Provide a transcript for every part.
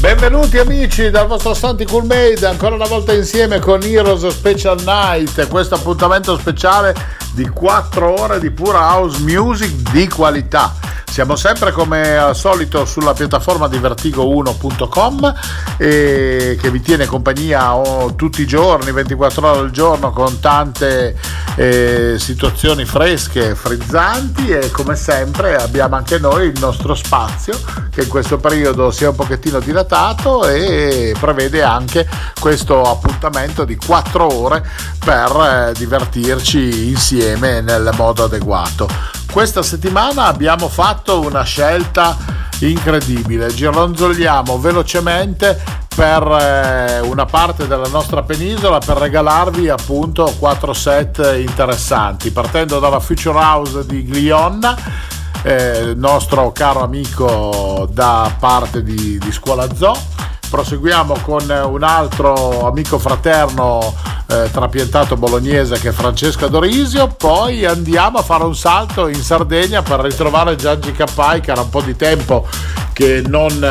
Benvenuti amici dal vostro Santi Cool Made, ancora una volta insieme con Heroes Special Night, questo appuntamento speciale di 4 ore di pura house music di qualità. Siamo sempre come al solito sulla piattaforma di vertigo1.com eh, che vi tiene compagnia oh, tutti i giorni, 24 ore al giorno con tante eh, situazioni fresche, frizzanti e come sempre abbiamo anche noi il nostro spazio che in questo periodo si è un pochettino dilatato e prevede anche questo appuntamento di 4 ore per eh, divertirci insieme nel modo adeguato. Questa settimana abbiamo fatto una scelta incredibile, gironzoliamo velocemente per eh, una parte della nostra penisola per regalarvi appunto quattro set interessanti, partendo dalla Future House di Glionna, eh, nostro caro amico da parte di, di Scuola Zoo. Proseguiamo con un altro amico fraterno eh, trapiantato bolognese che è Francesco Dorisio, poi andiamo a fare un salto in Sardegna per ritrovare Giangi Cappai che era un po' di tempo che non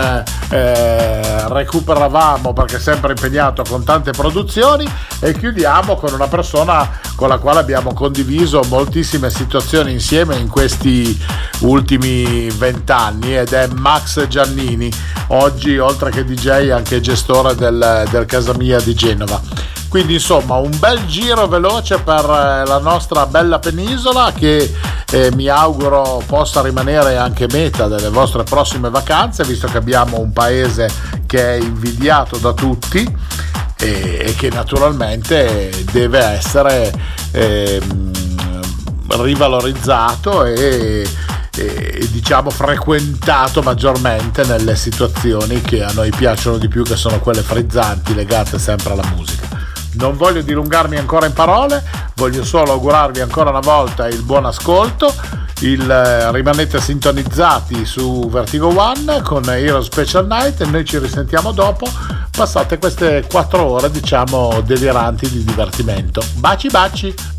eh, recuperavamo perché è sempre impegnato con tante produzioni. E chiudiamo con una persona con la quale abbiamo condiviso moltissime situazioni insieme in questi ultimi vent'anni ed è Max Giannini, oggi oltre che DJ anche gestore del, del Casamia di Genova. Quindi insomma un bel giro veloce per eh, la nostra bella penisola che eh, mi auguro possa rimanere anche meta delle vostre prossime vacanze, visto che abbiamo un paese che è invidiato da tutti e, e che naturalmente deve essere eh, rivalorizzato e, e, diciamo frequentato maggiormente nelle situazioni che a noi piacciono di più che sono quelle frizzanti legate sempre alla musica. Non voglio dilungarmi ancora in parole, voglio solo augurarvi ancora una volta il buon ascolto. Il, eh, rimanete sintonizzati su Vertigo One con Hero Special Night e noi ci risentiamo dopo. Passate queste 4 ore, diciamo, deliranti di divertimento. Baci baci!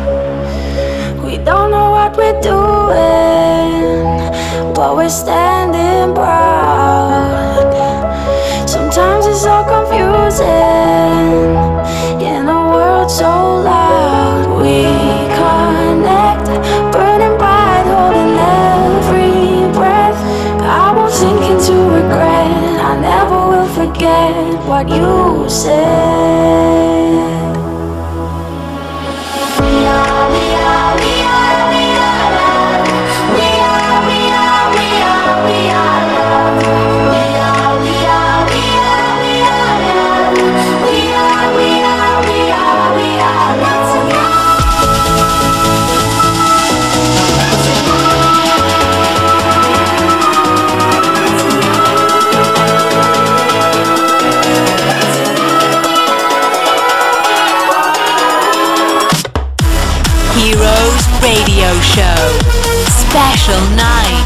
What we're doing, but we're standing proud. Sometimes it's so confusing in a world so loud. We connect, burning bright, holding every breath. I won't sink into regret. I never will forget what you said. Special night.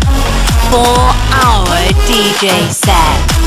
Four hour DJ set.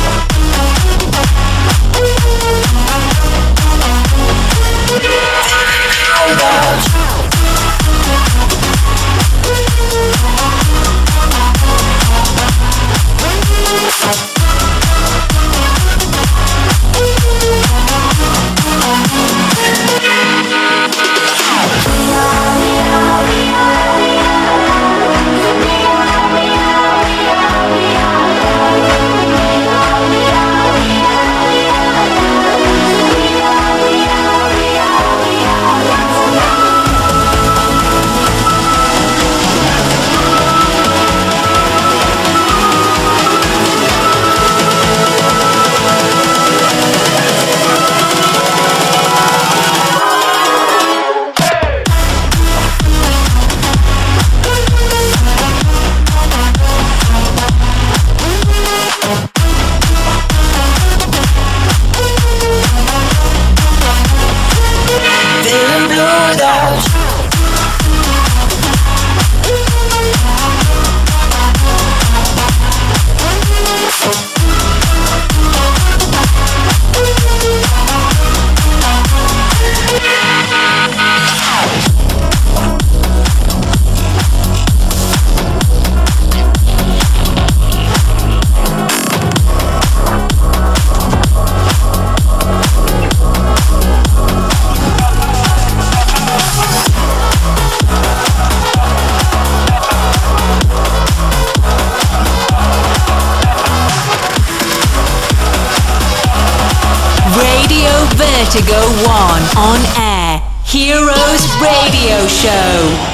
On air. Heroes Radio Show.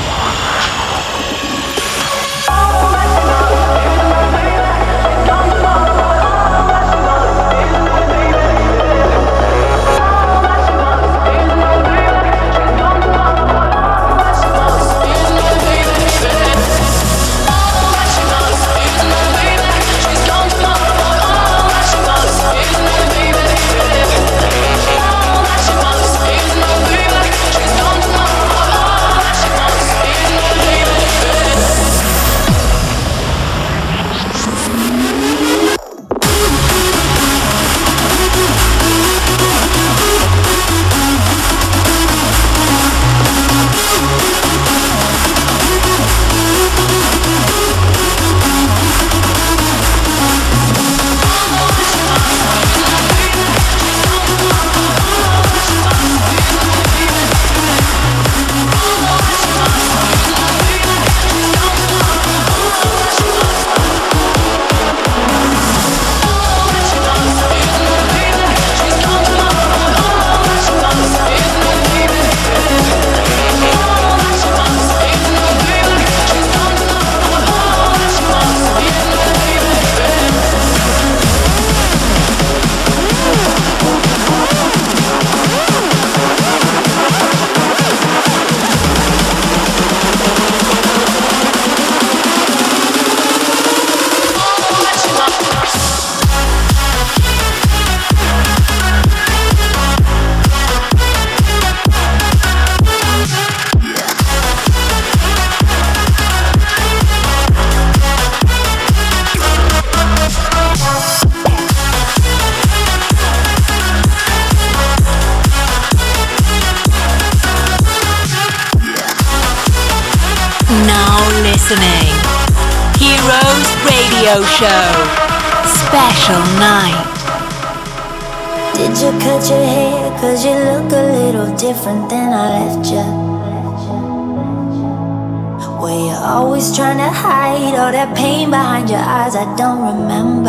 Nothing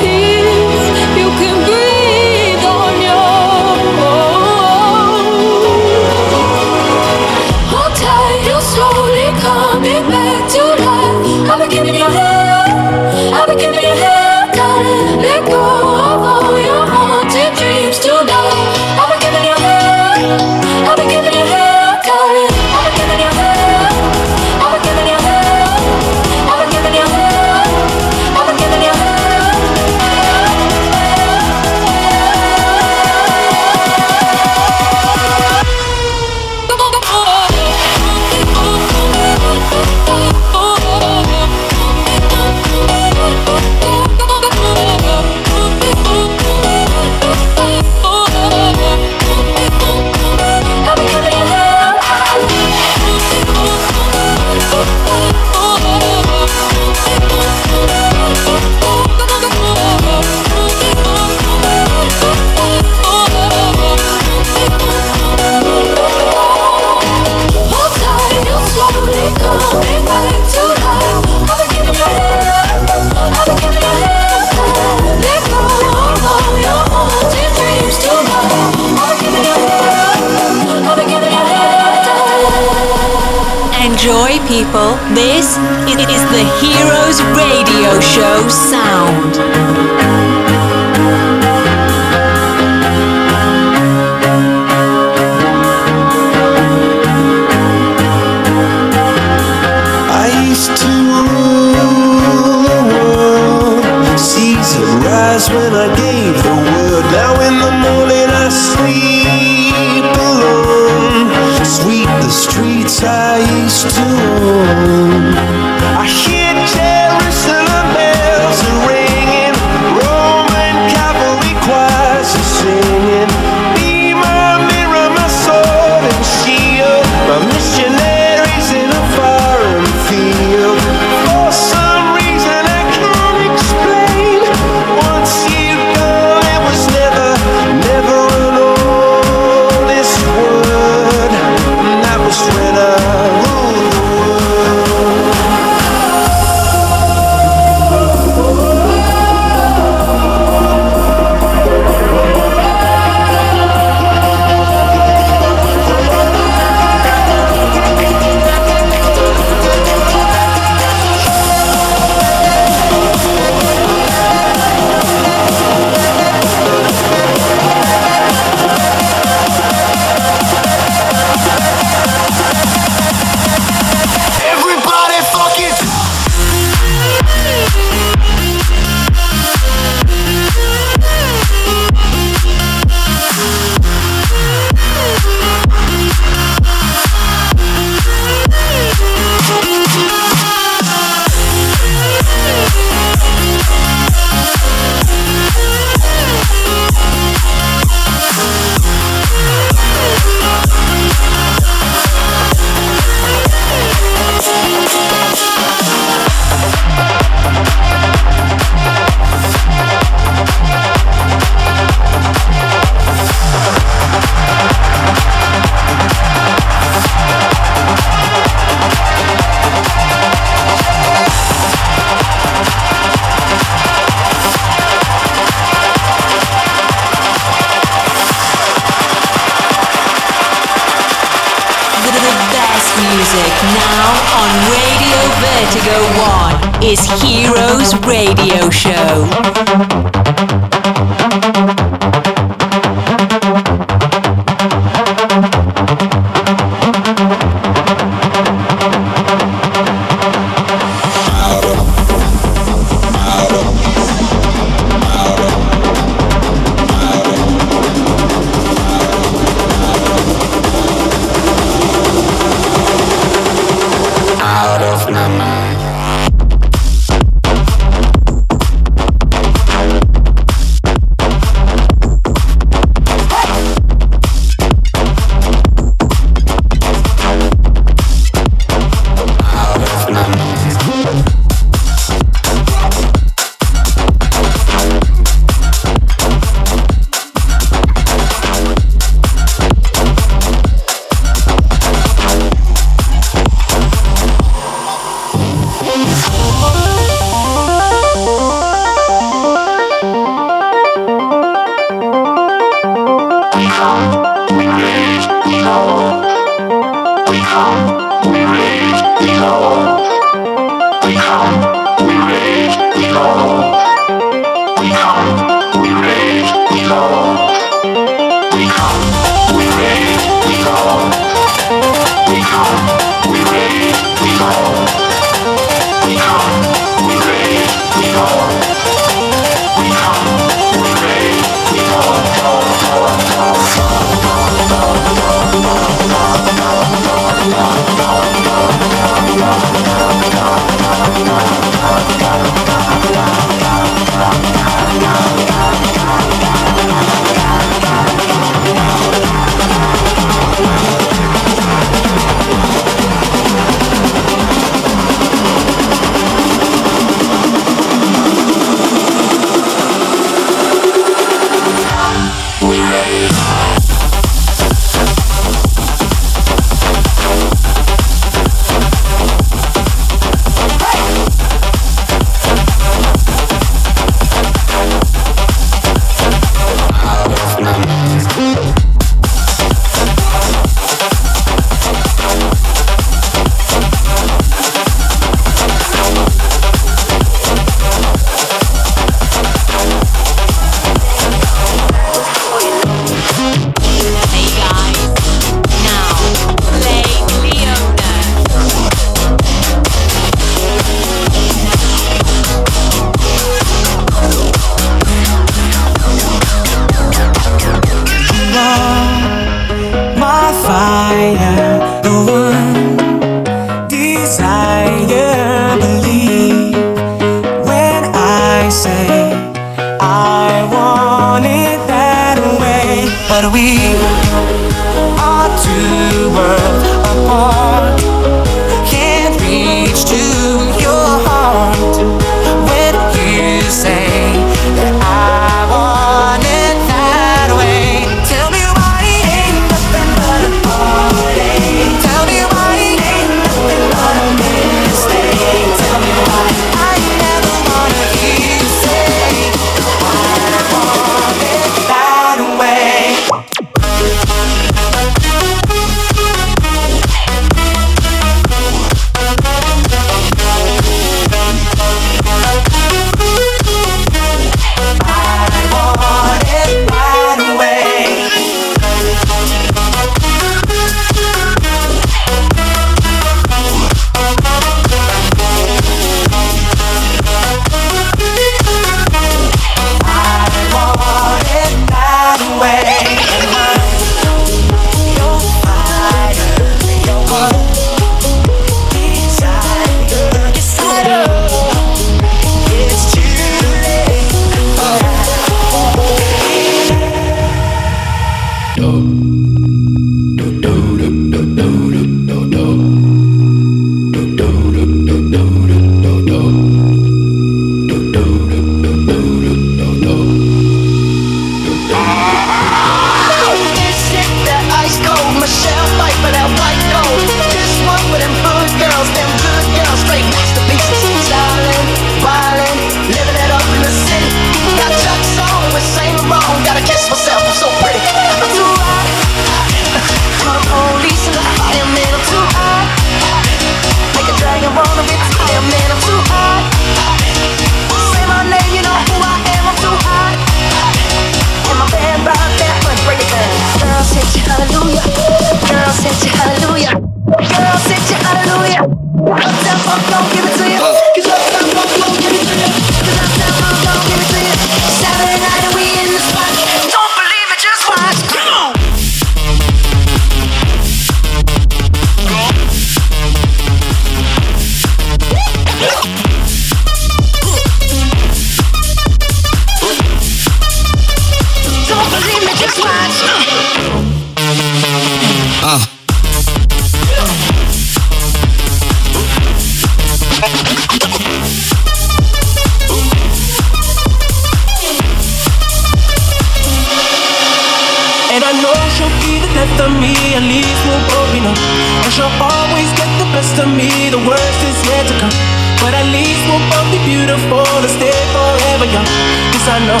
'Cause This I know,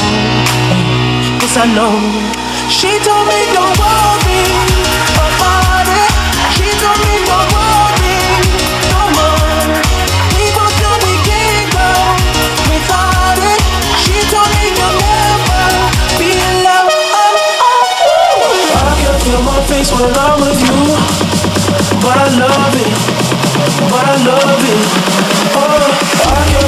this I know. She told me don't worry about it. She told me don't worry no without it. She told me you'll be. I can feel my face when I'm with you, but I love it.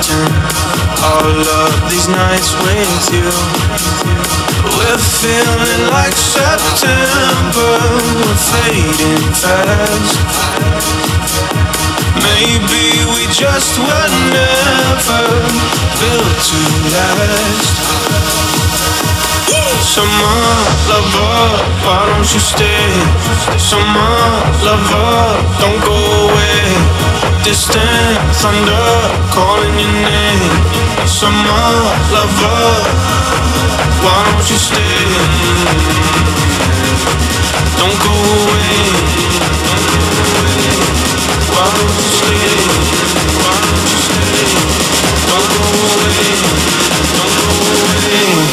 All of these nights with you. We're feeling like September We're fading fast. Maybe we just were never built to last. Summer lover, why don't you stay? Summer lover, don't go away. Distant thunder calling your name. Summer lover, why don't you stay? Don't go away. Why don't you stay? Why don't you stay? Don't go away. Don't go away.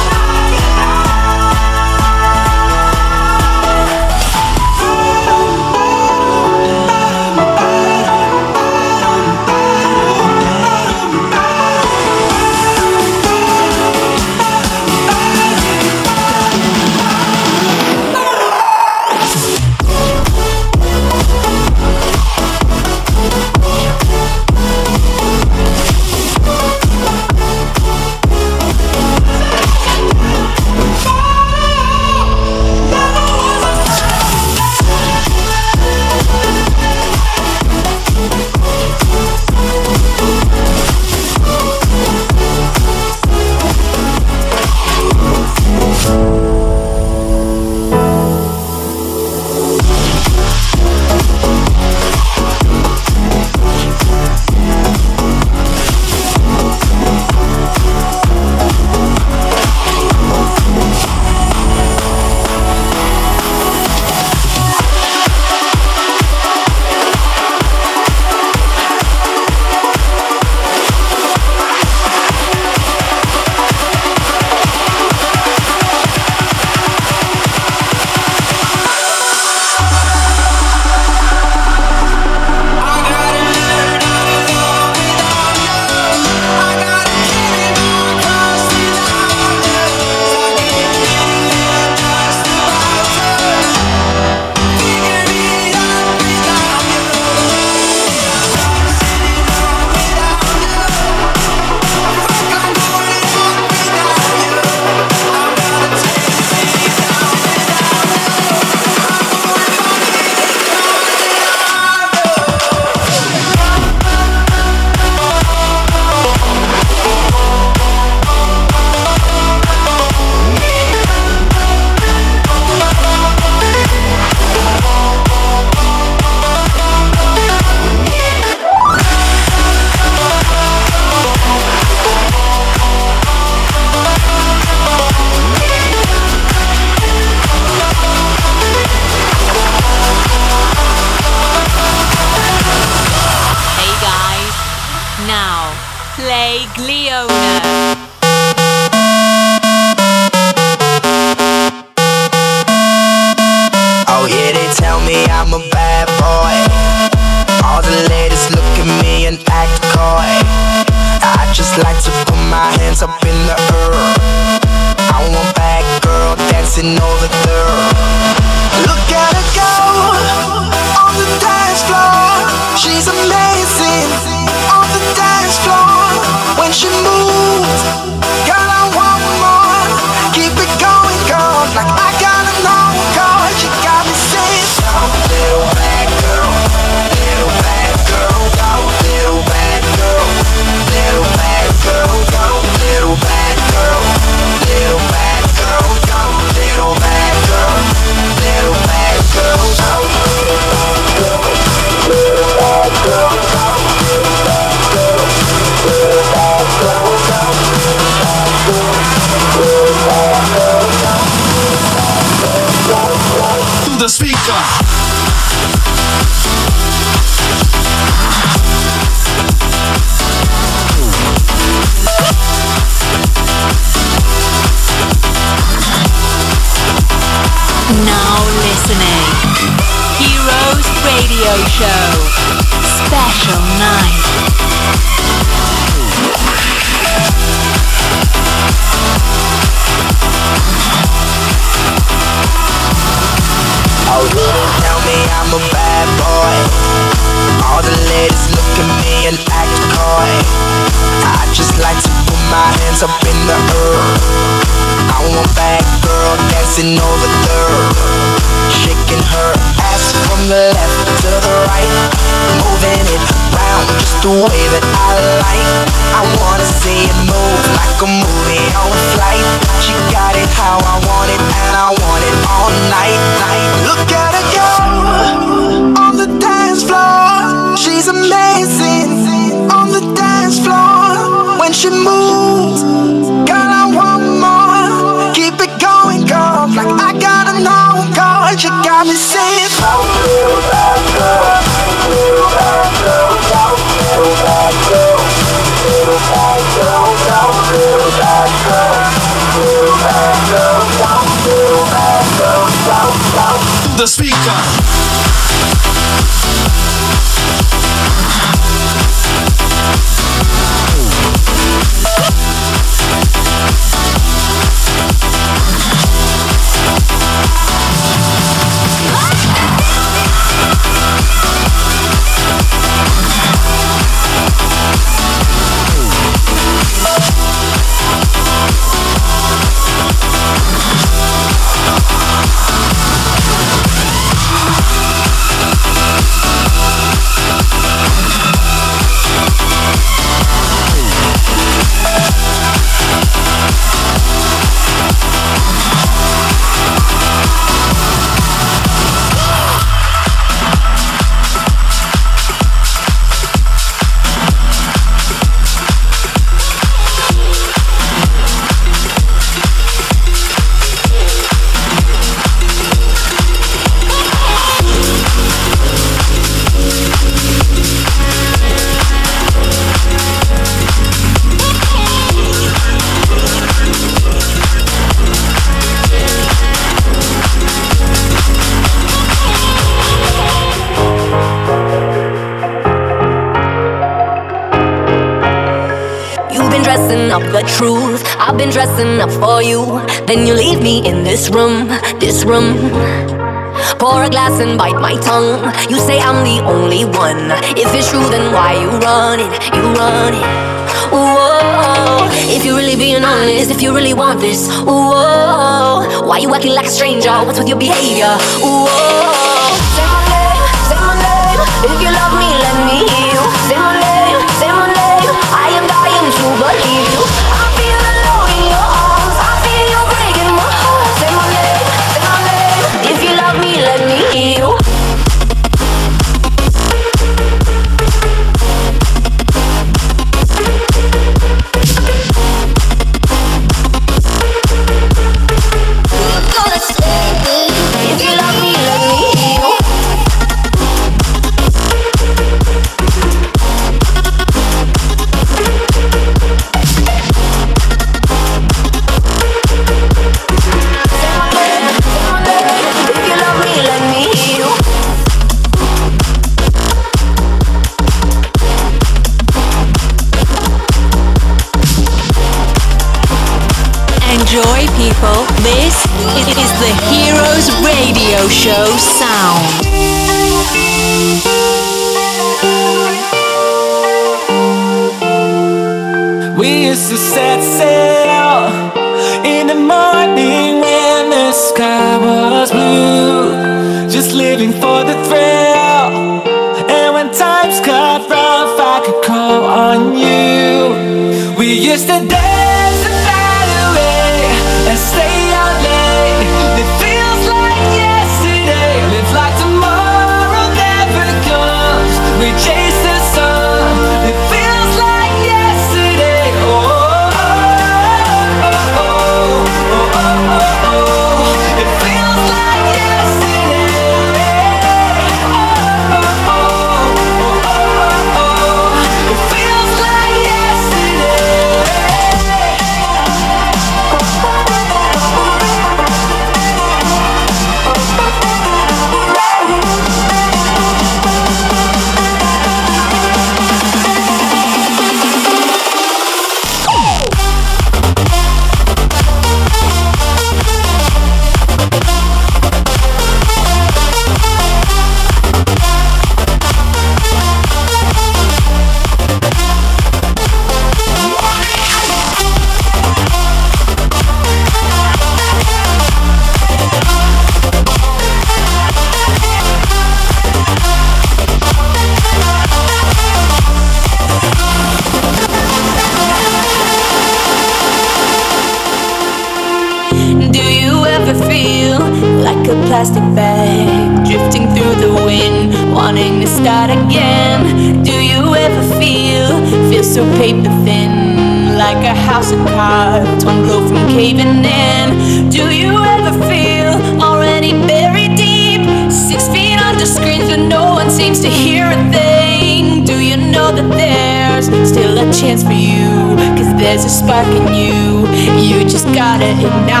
In you. You just gotta ignite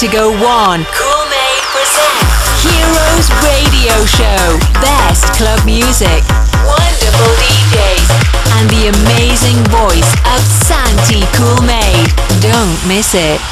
Vertigo One. Gourmet presents Heroes Radio Show. Best club music, wonderful DJs, and the amazing voice of Santy Cool-Made. Don't miss it.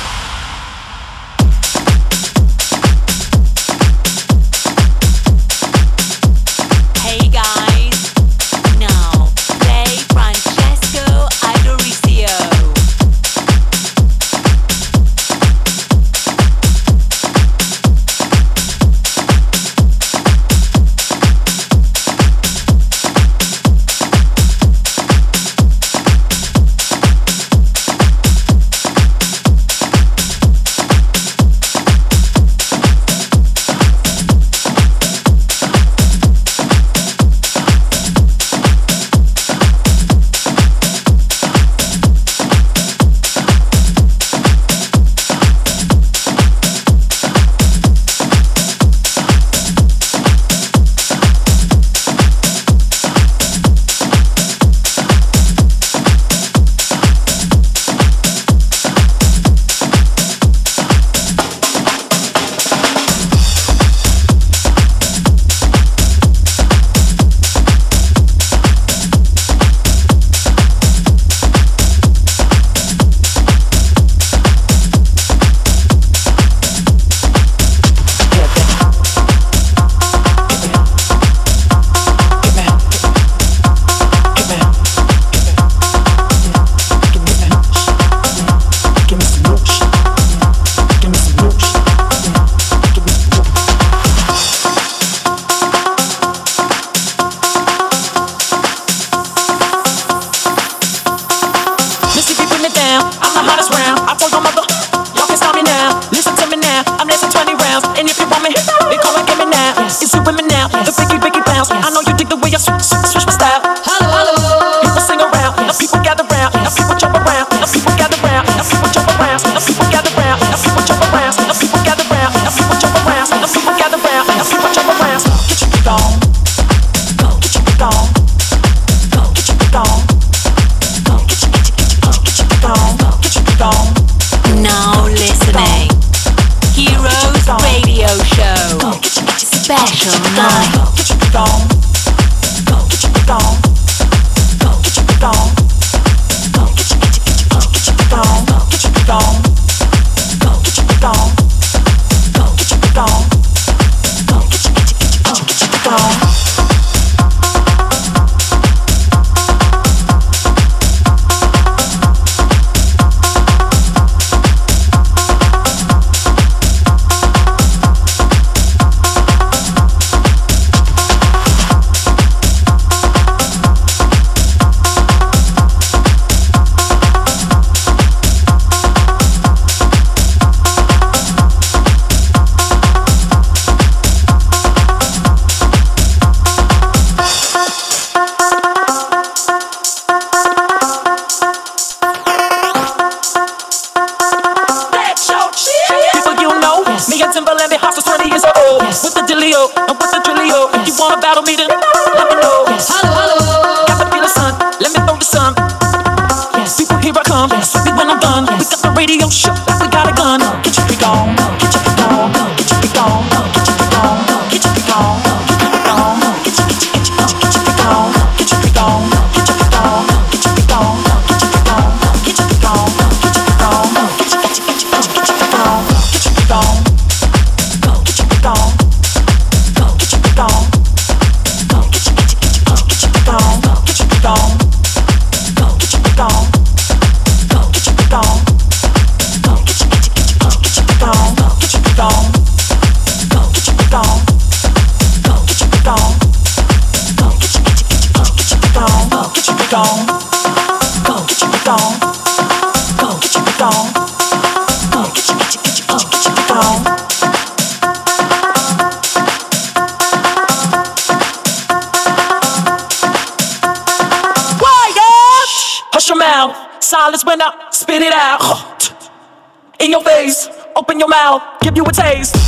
You a taste.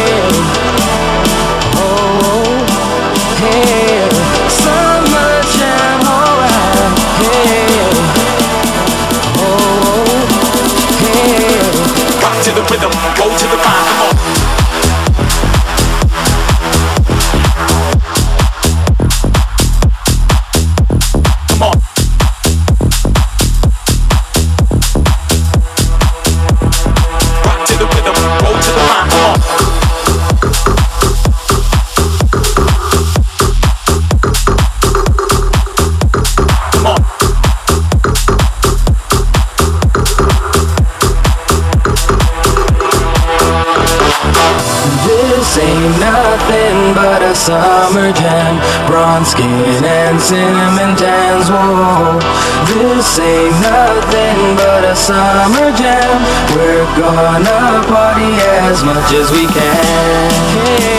Gonna party as much as we can.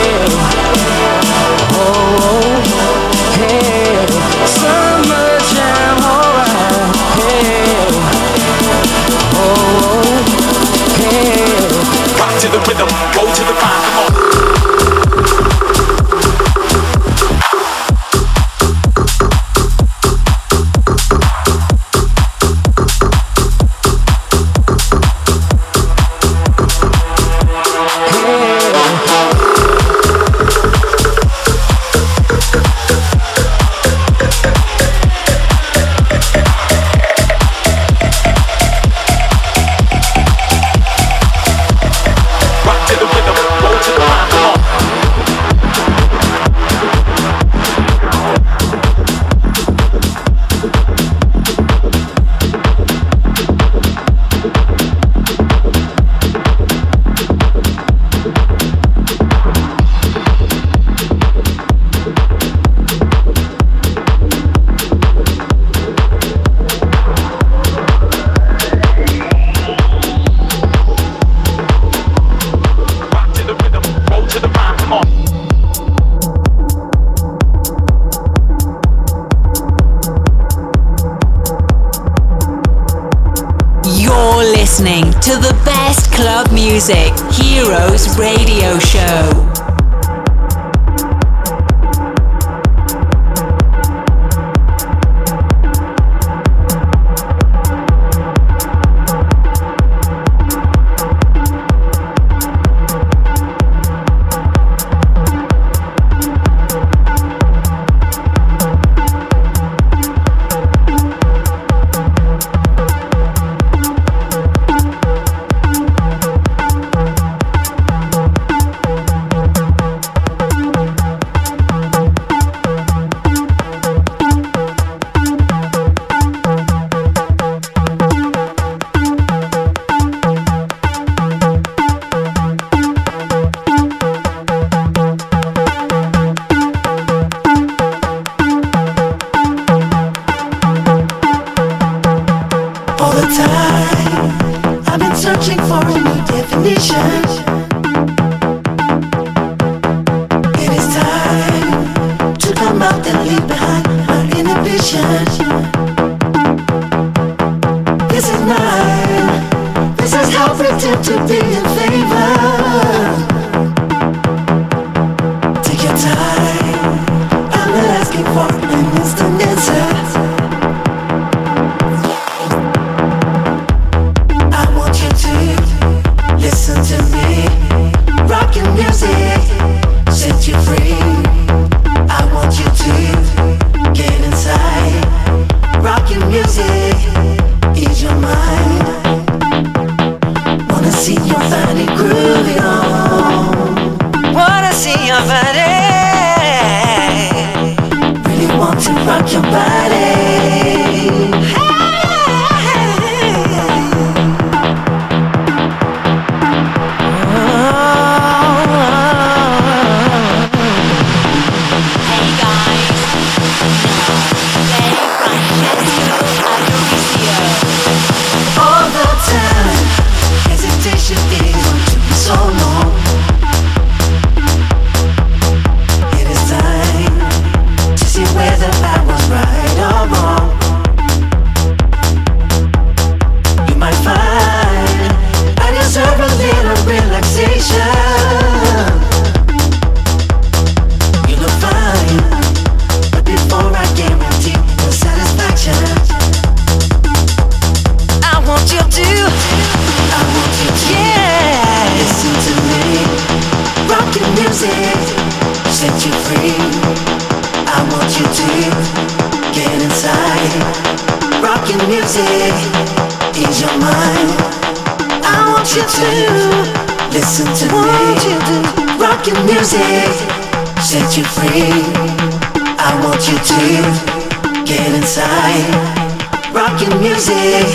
music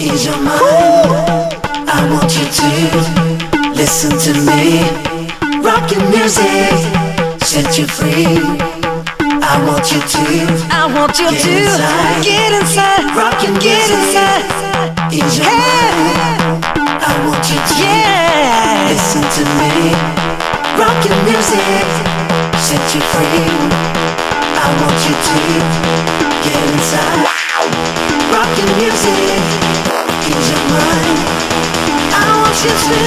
is your mind. I want you to listen to me. Rock your music, set you free. I want you to. I want you get to inside. get inside. Rock your music get inside. is your mind. I want you to listen to me. Rock your music, set you free. I want you to get inside music. I want you to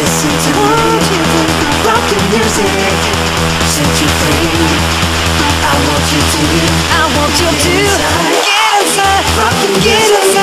listen to rocking music. You free. I want you to. I want you to. Get inside.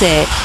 Don't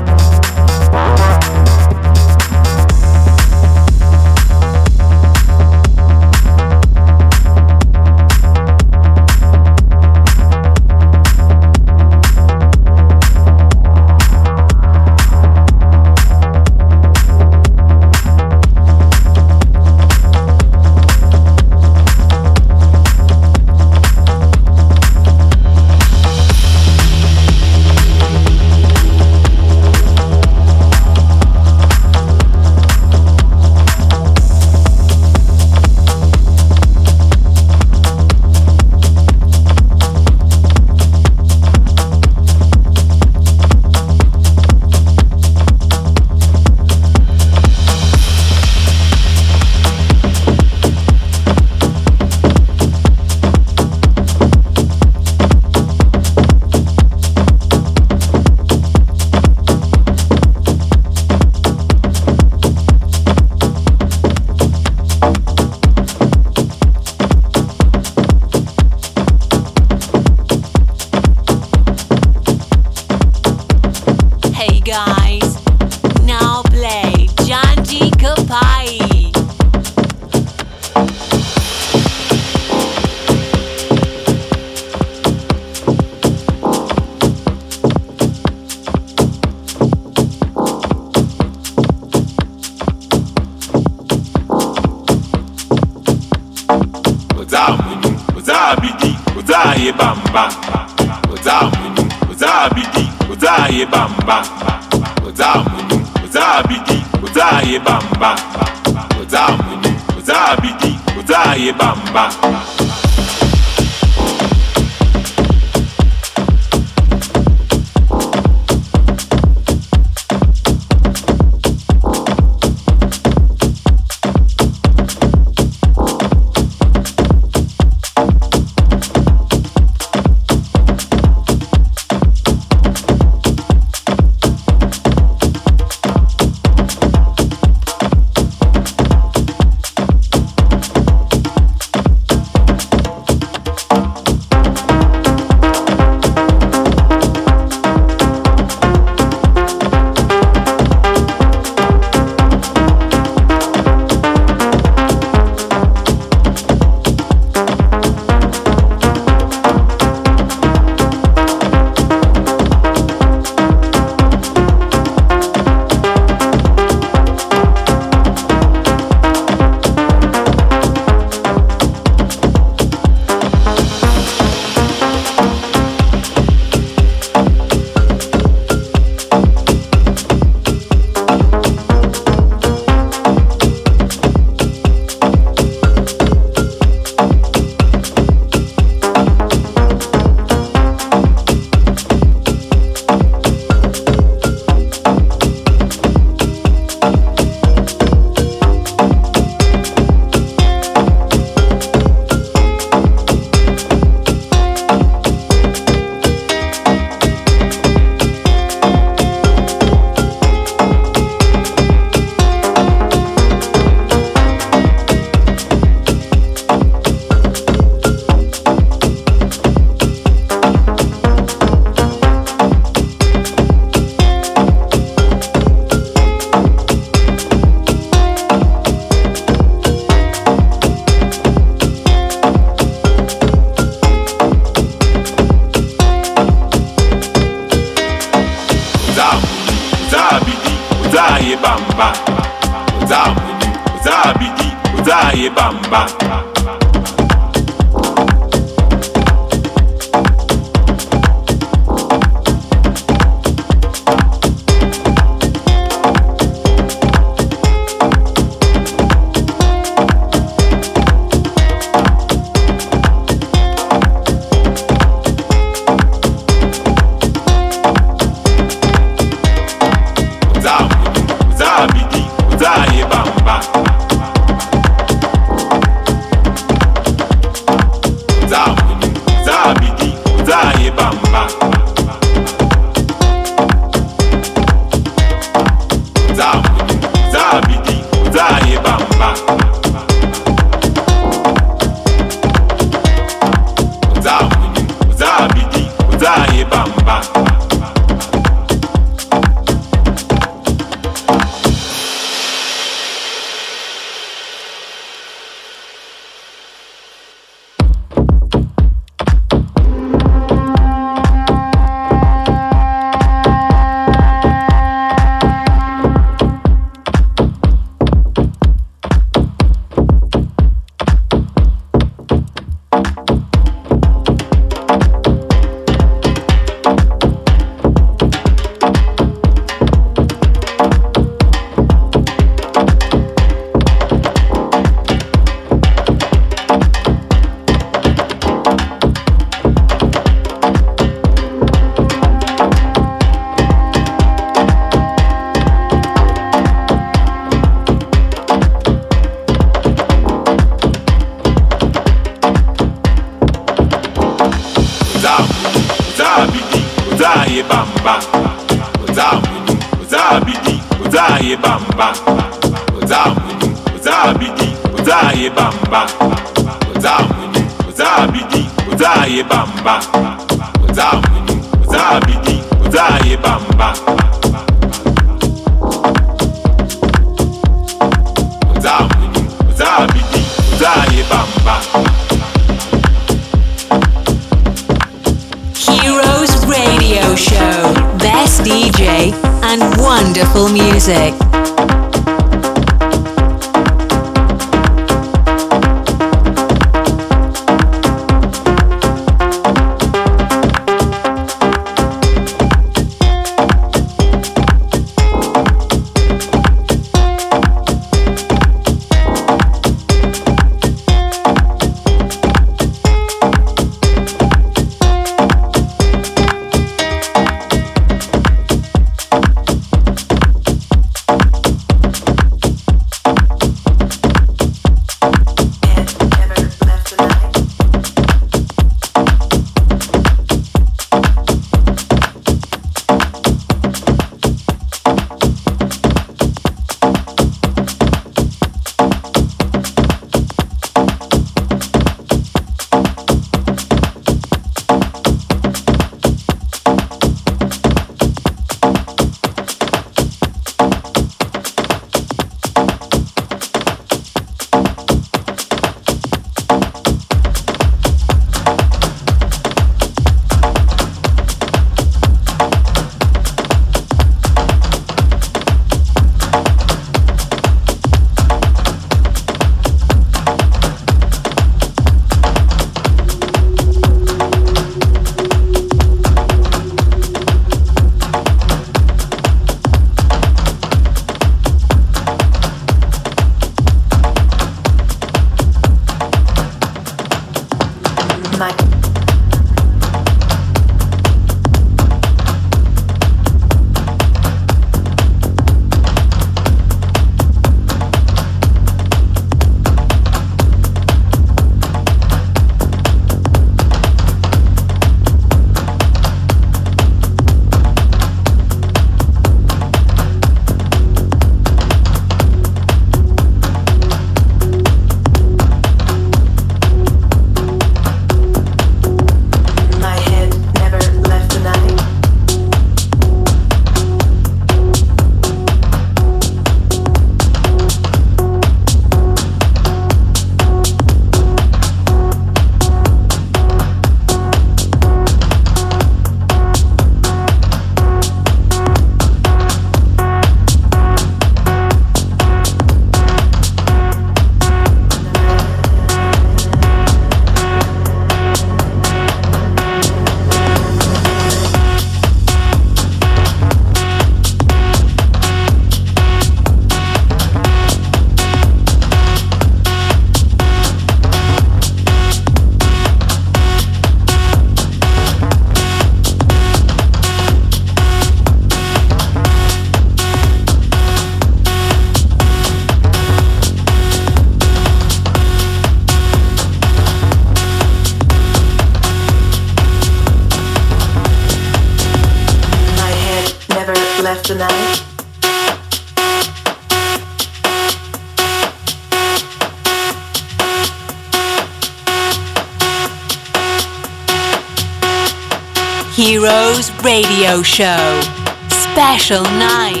Show 9.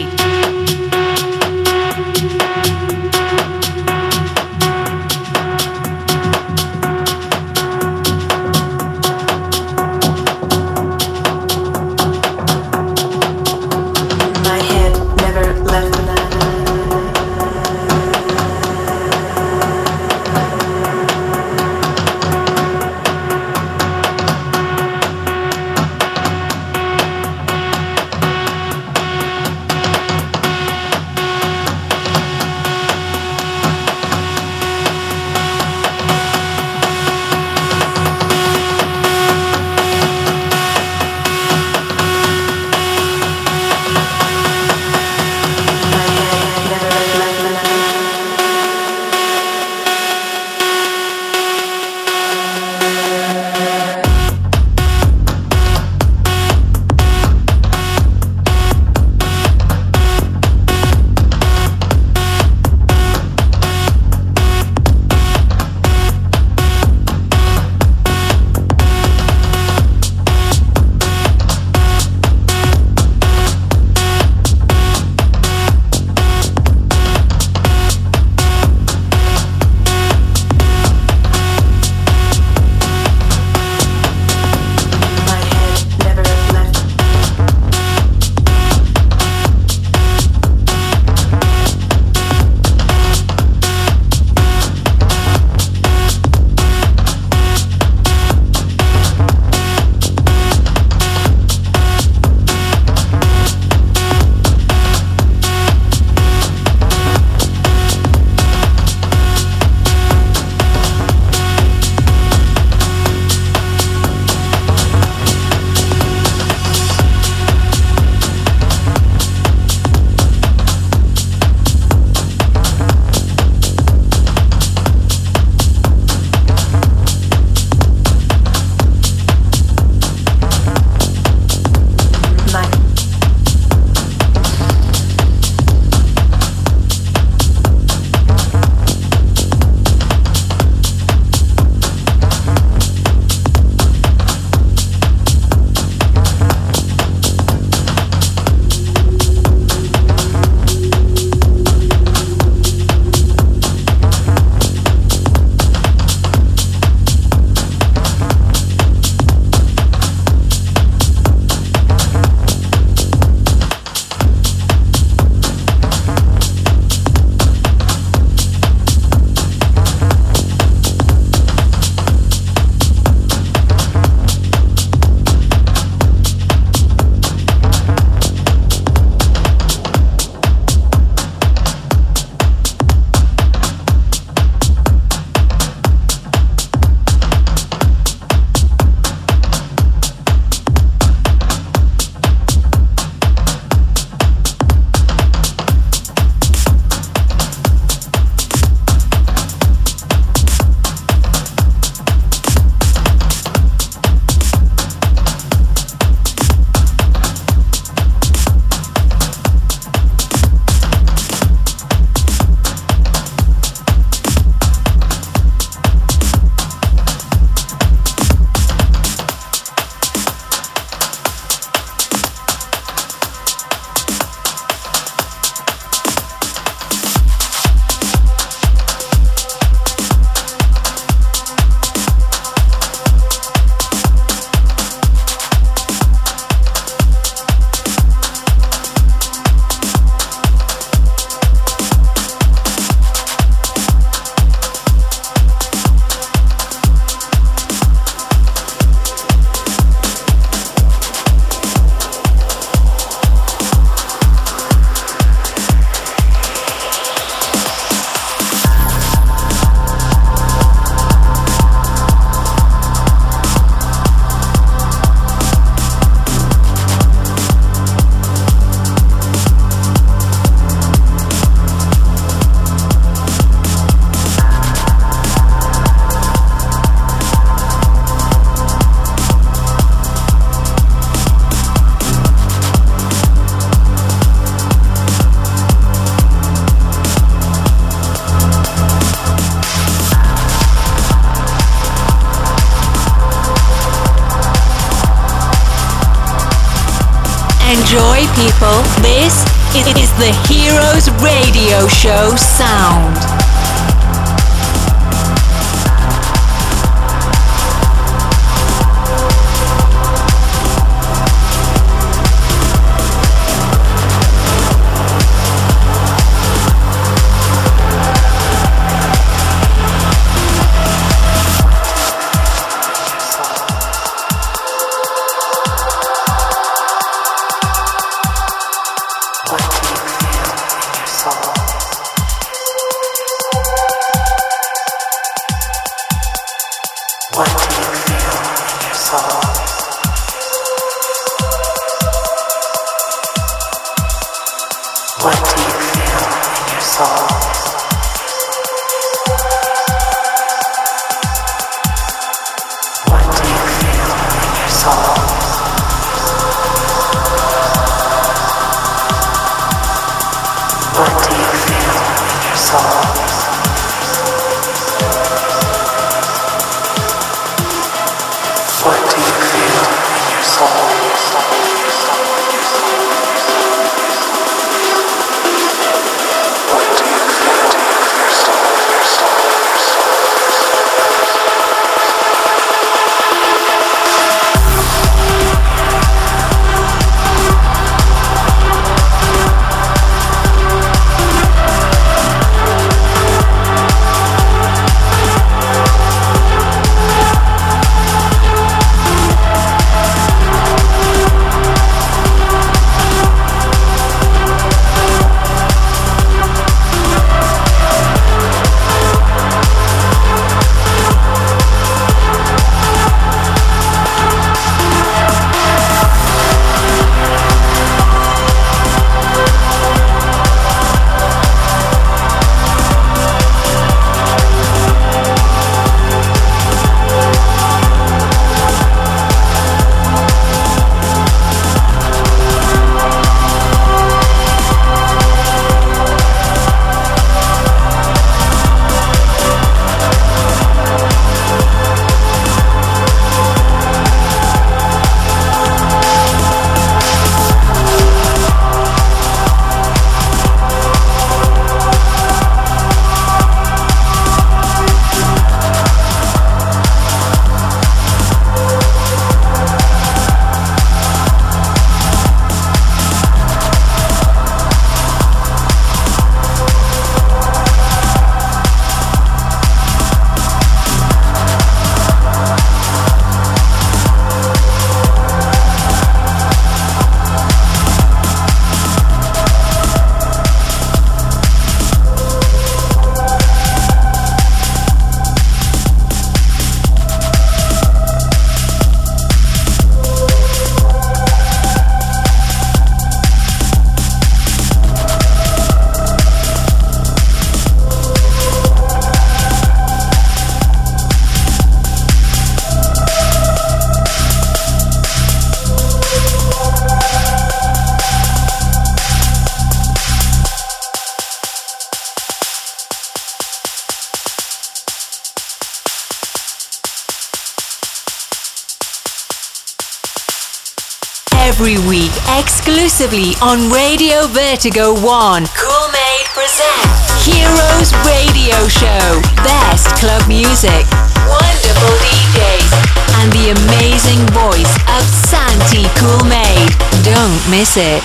Exclusively on Radio Vertigo 1. Cool Made presents Heroes Radio Show. Best club music, wonderful DJs, and the amazing voice of Santi Cool Made. Don't miss it.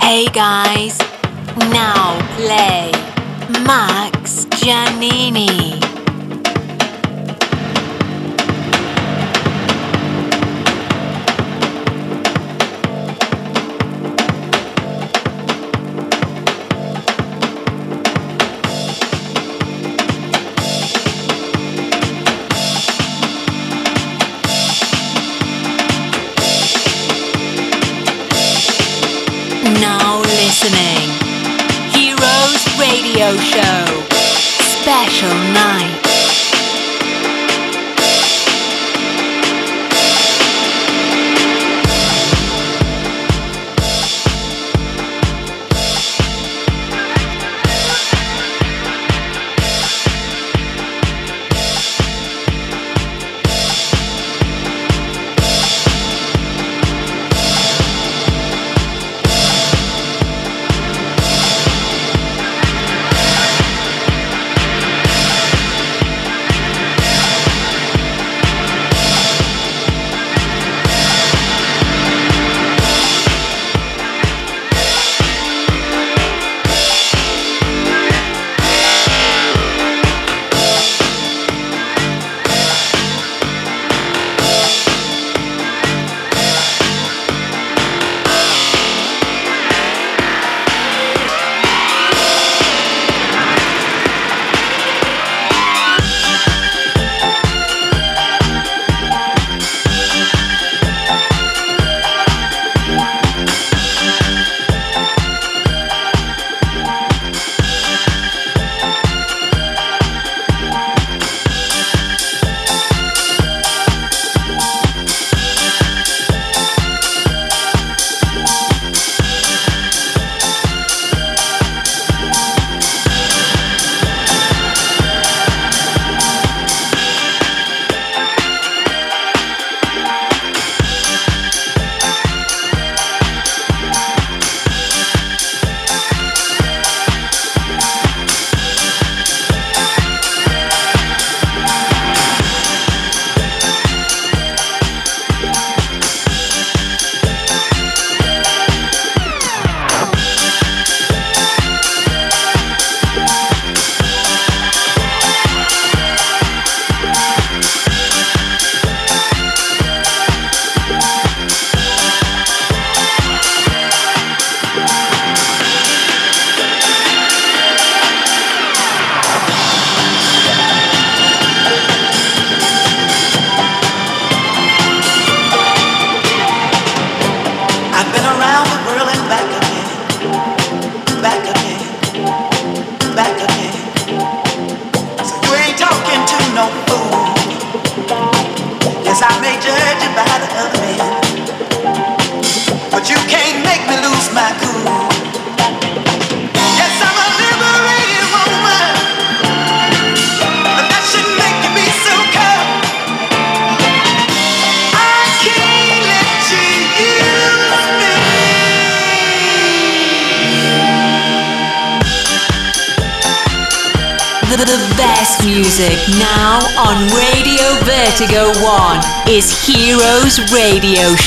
Hey guys, now play Max Giannini.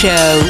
Show.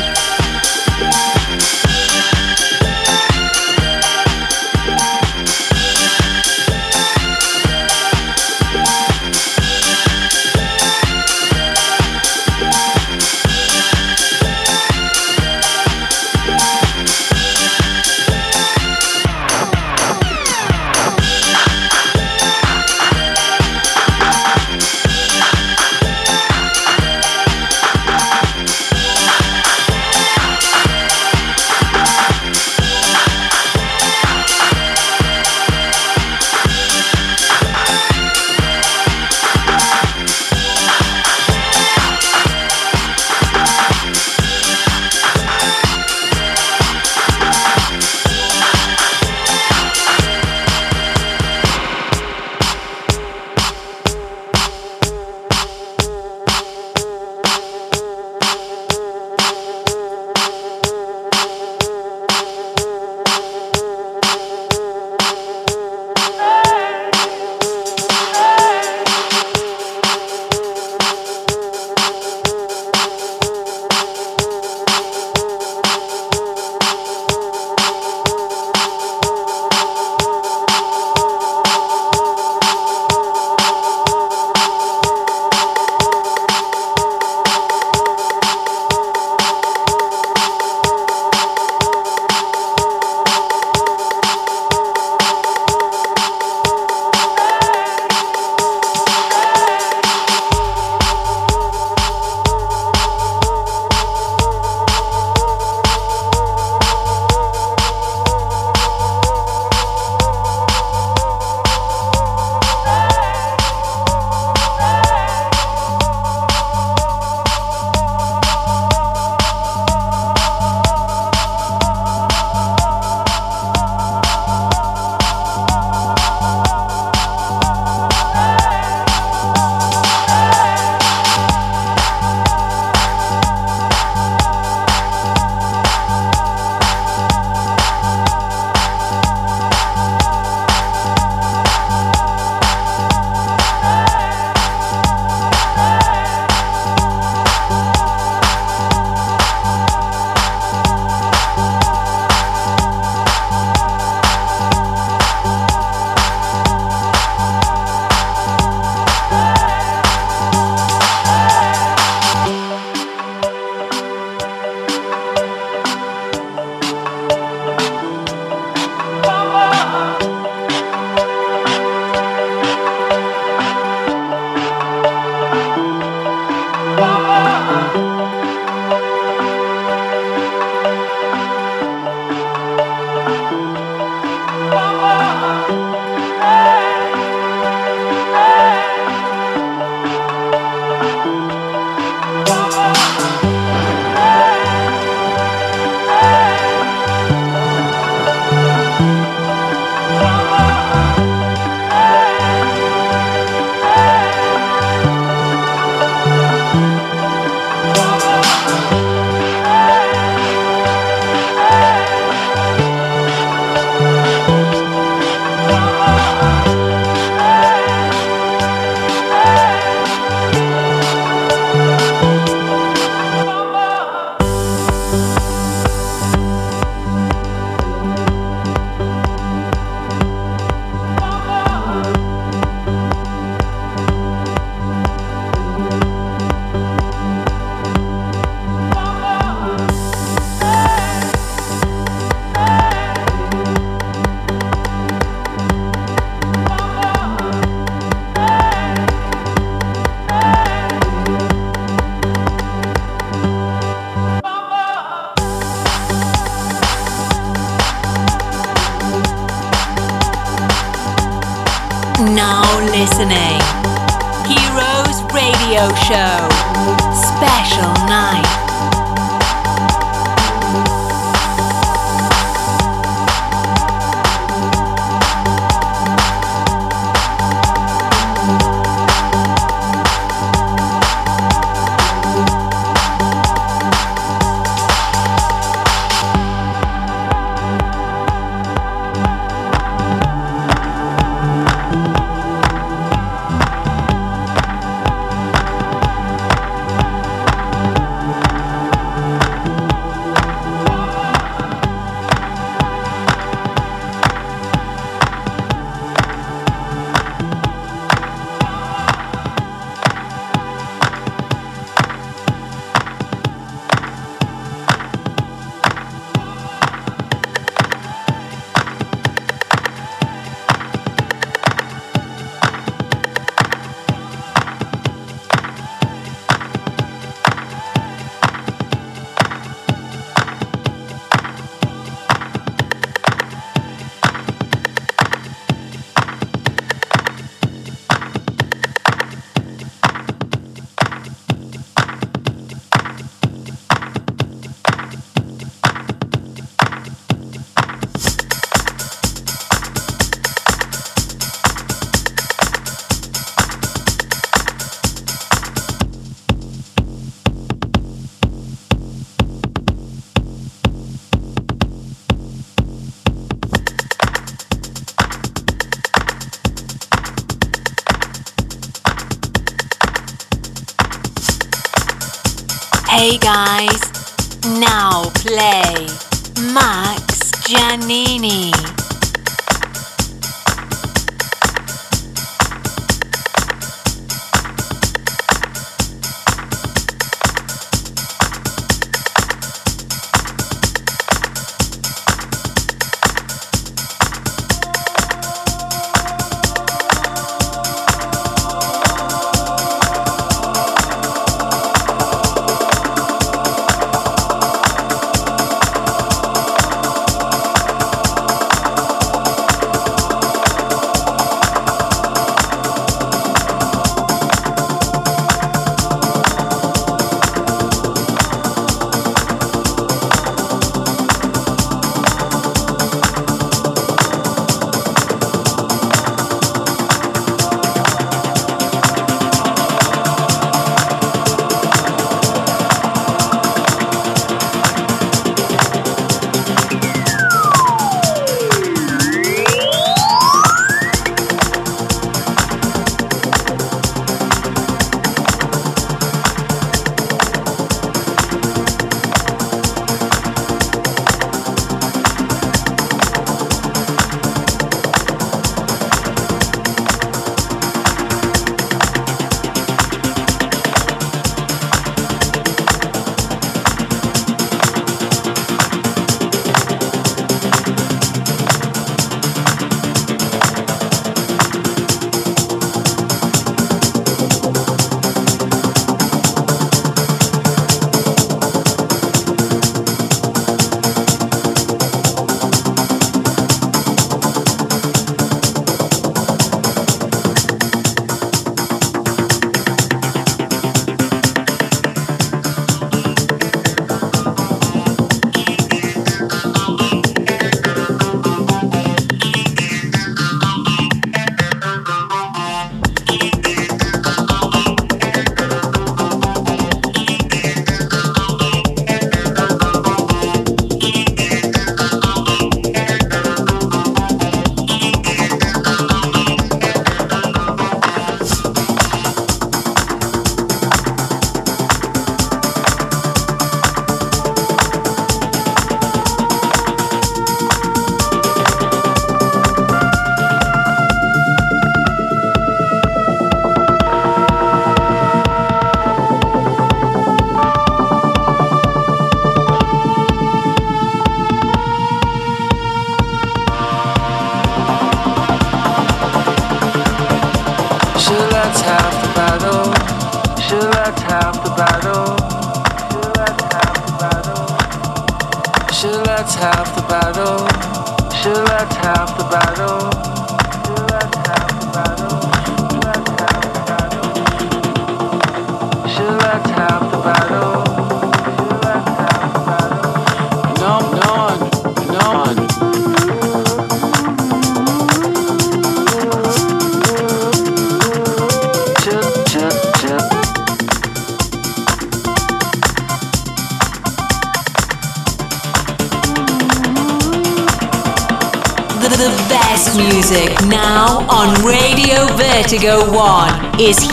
Is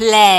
play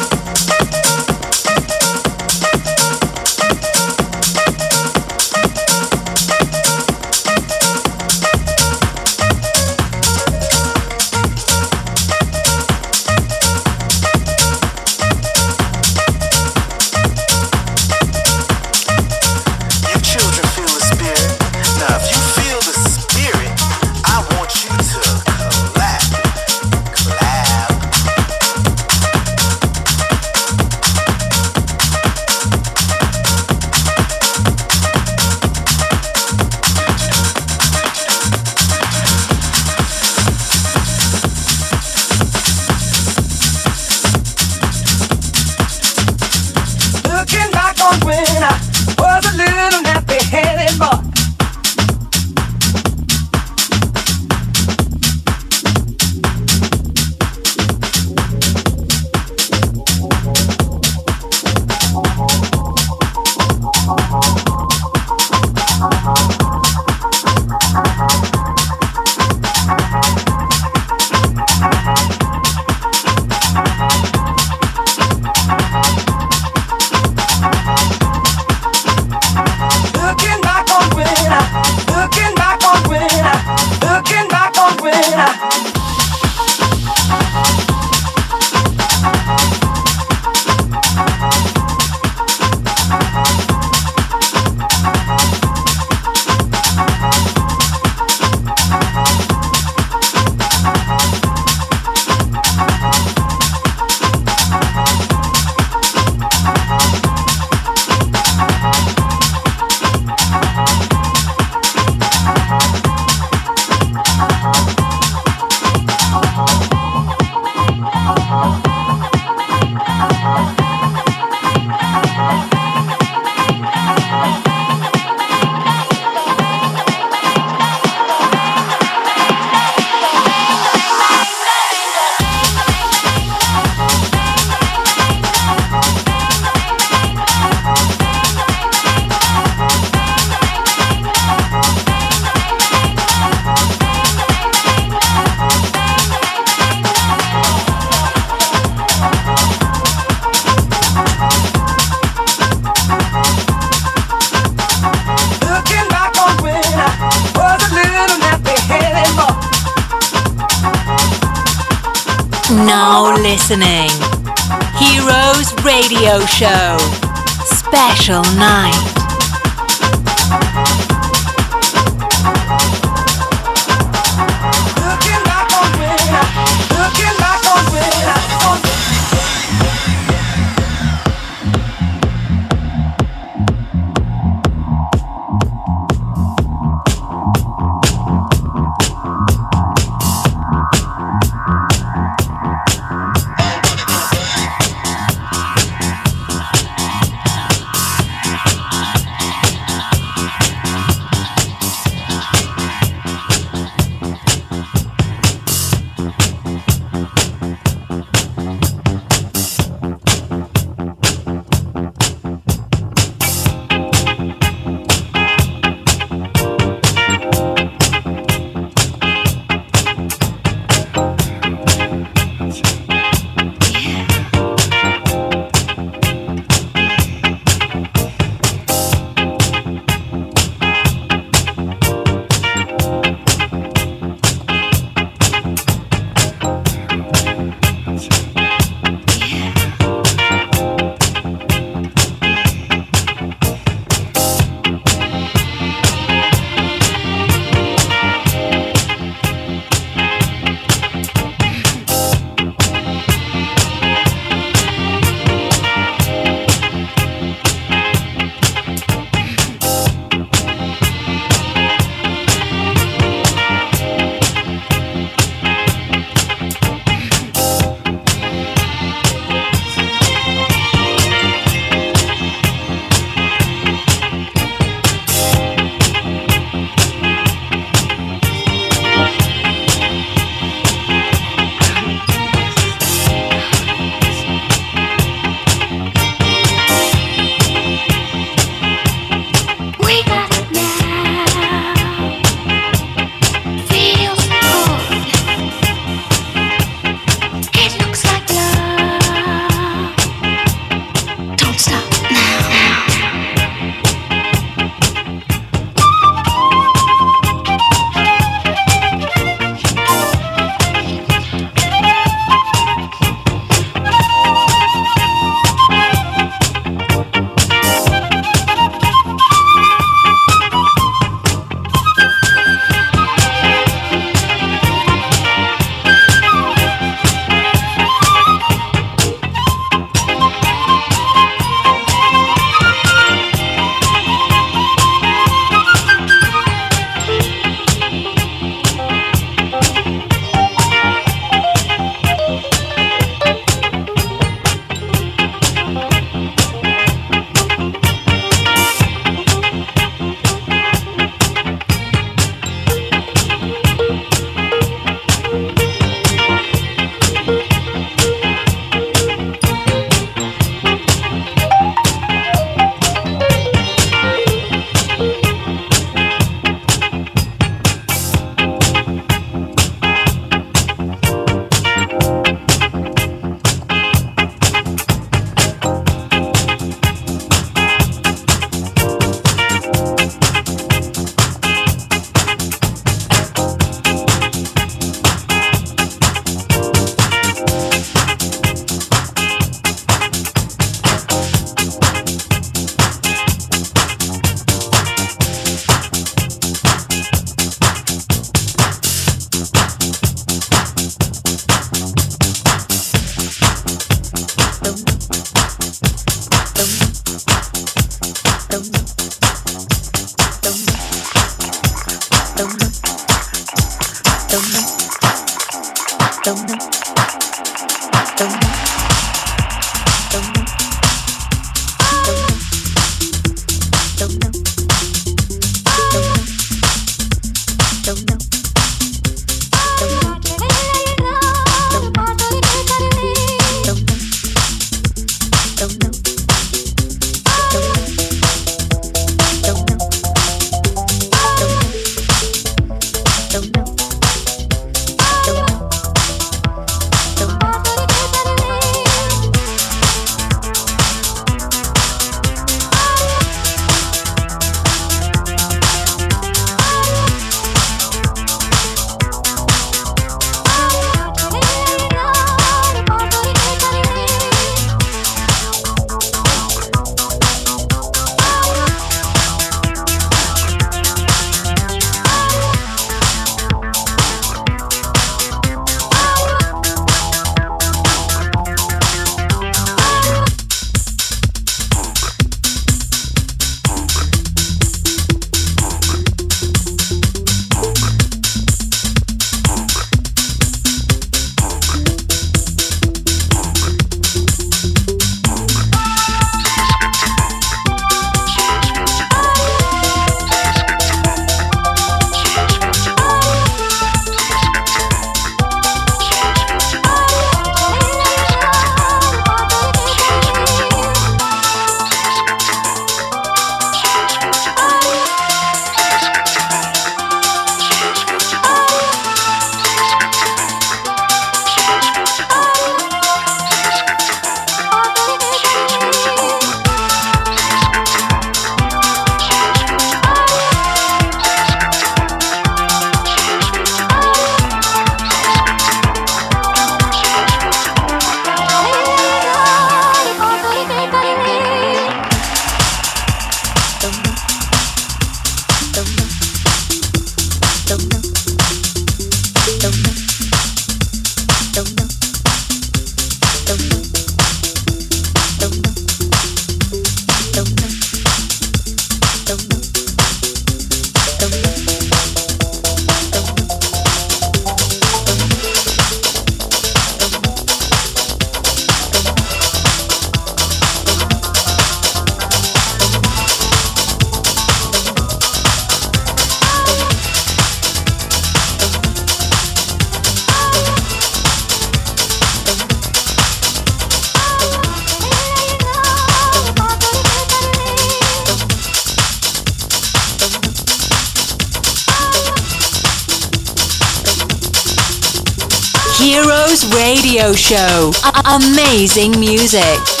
amazing music.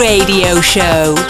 Radio Show.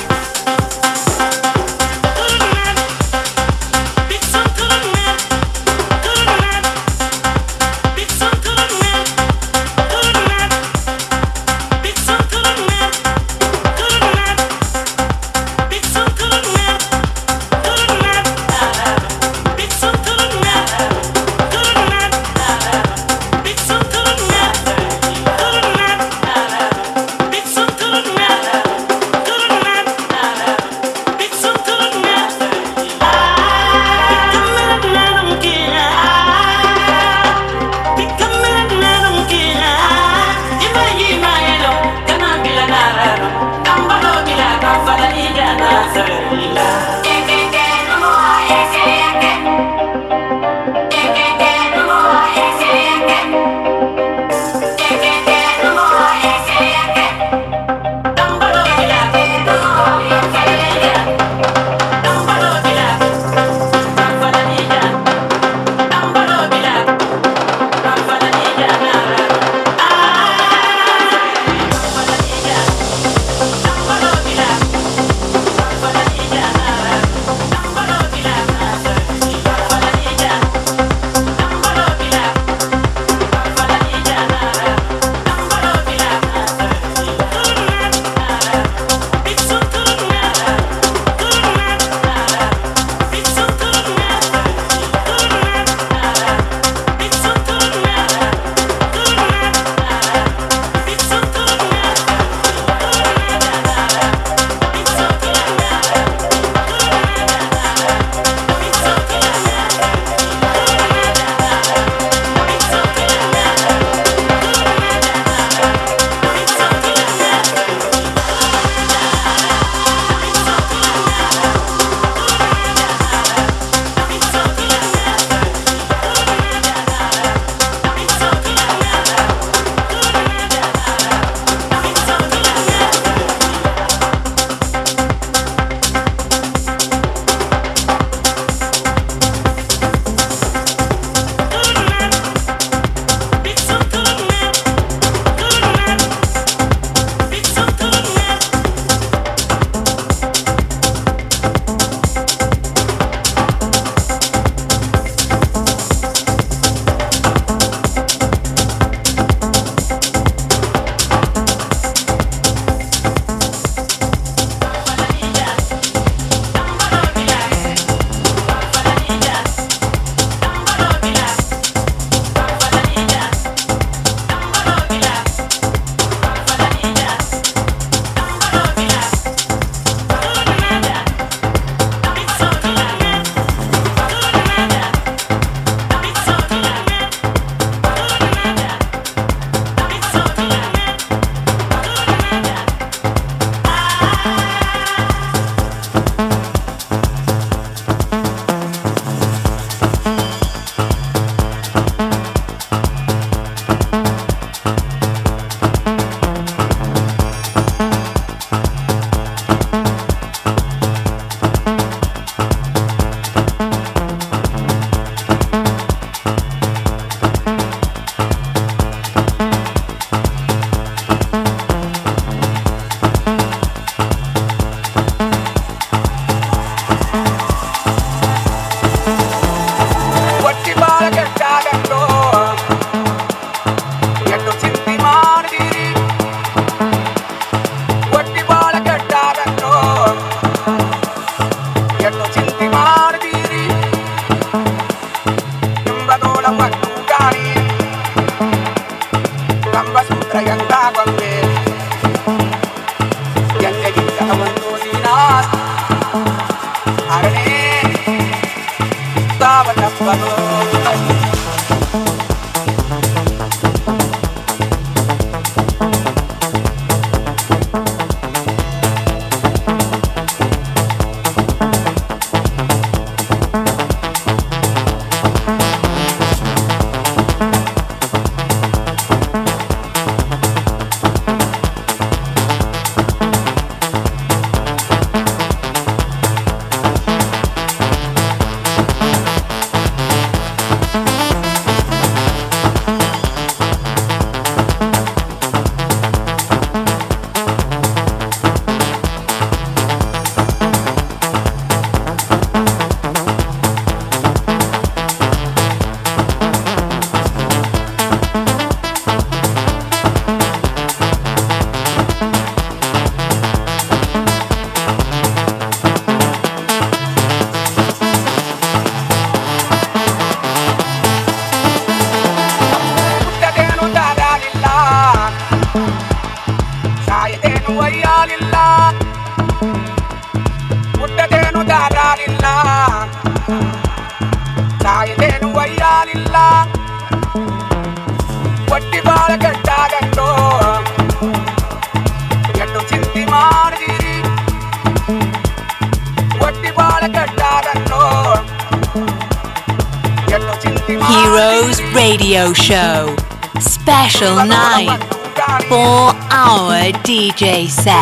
DJ set.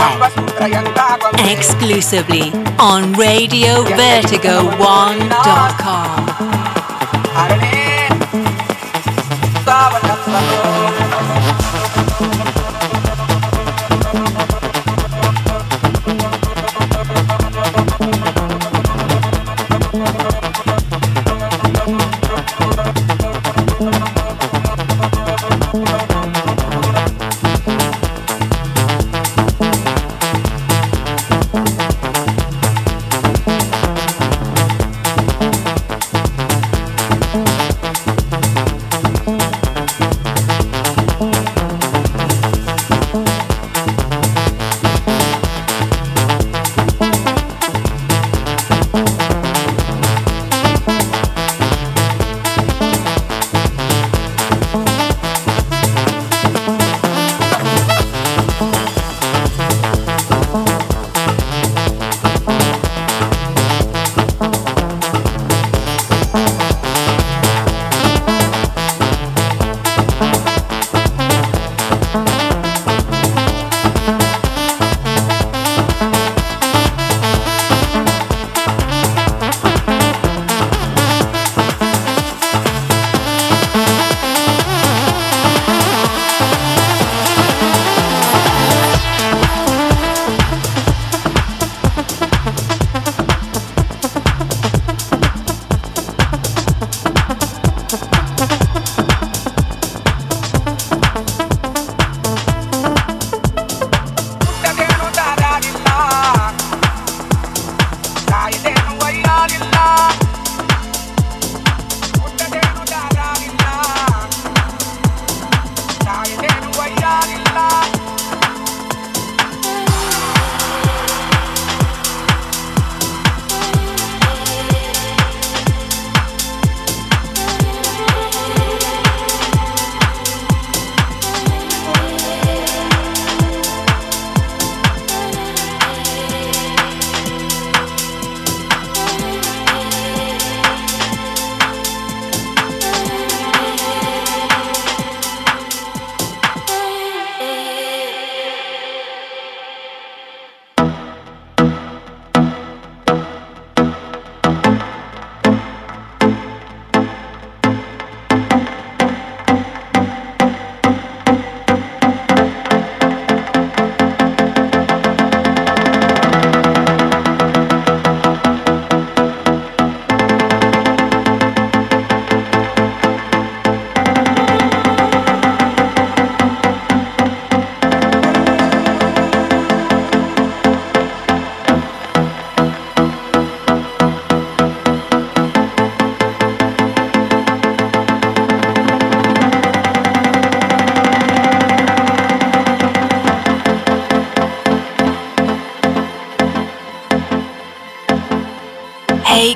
Exclusively on RadioVertigo1.com.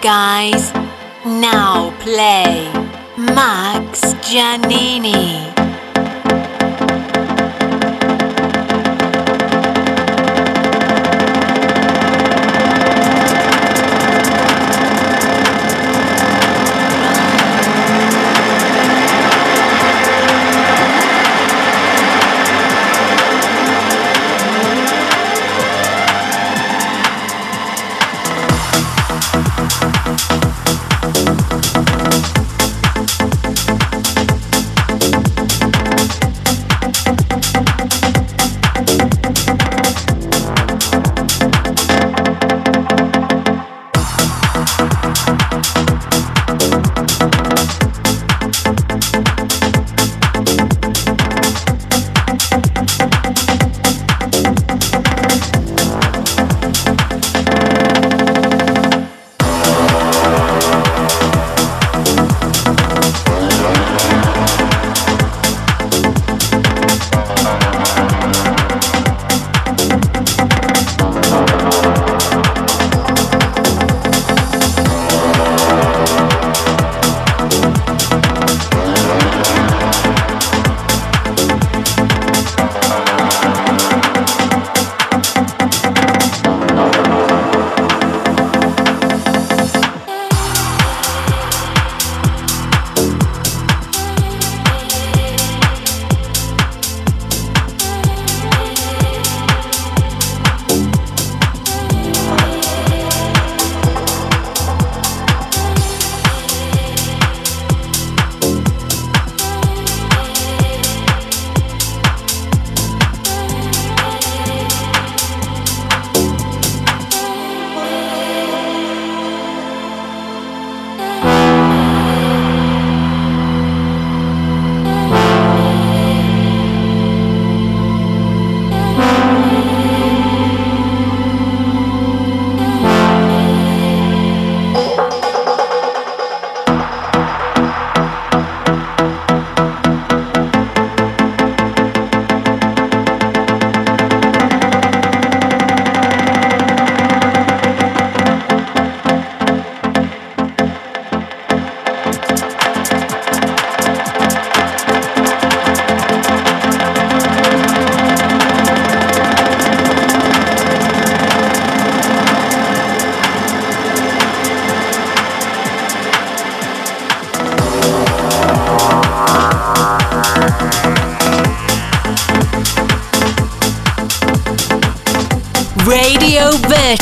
guys, now play Max Giannini.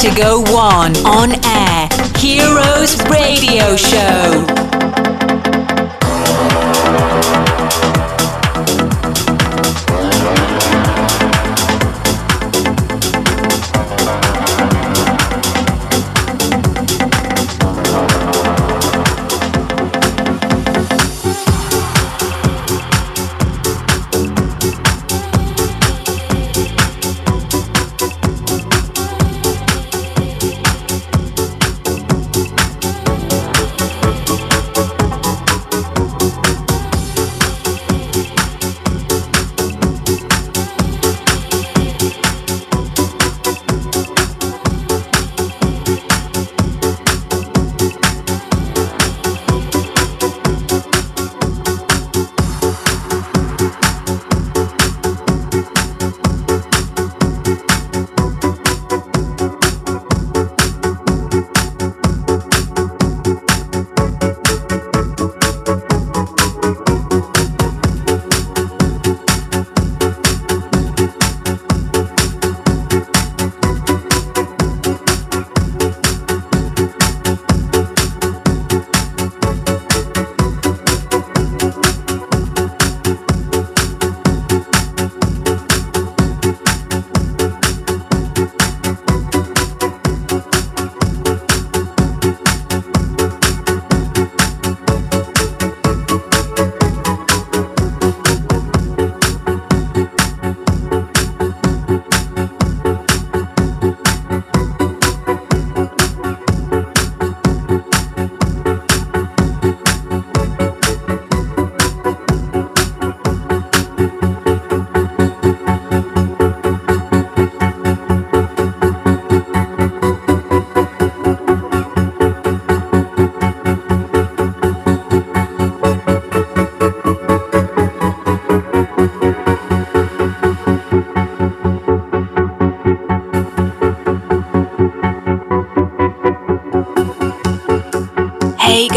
Radio go 1 on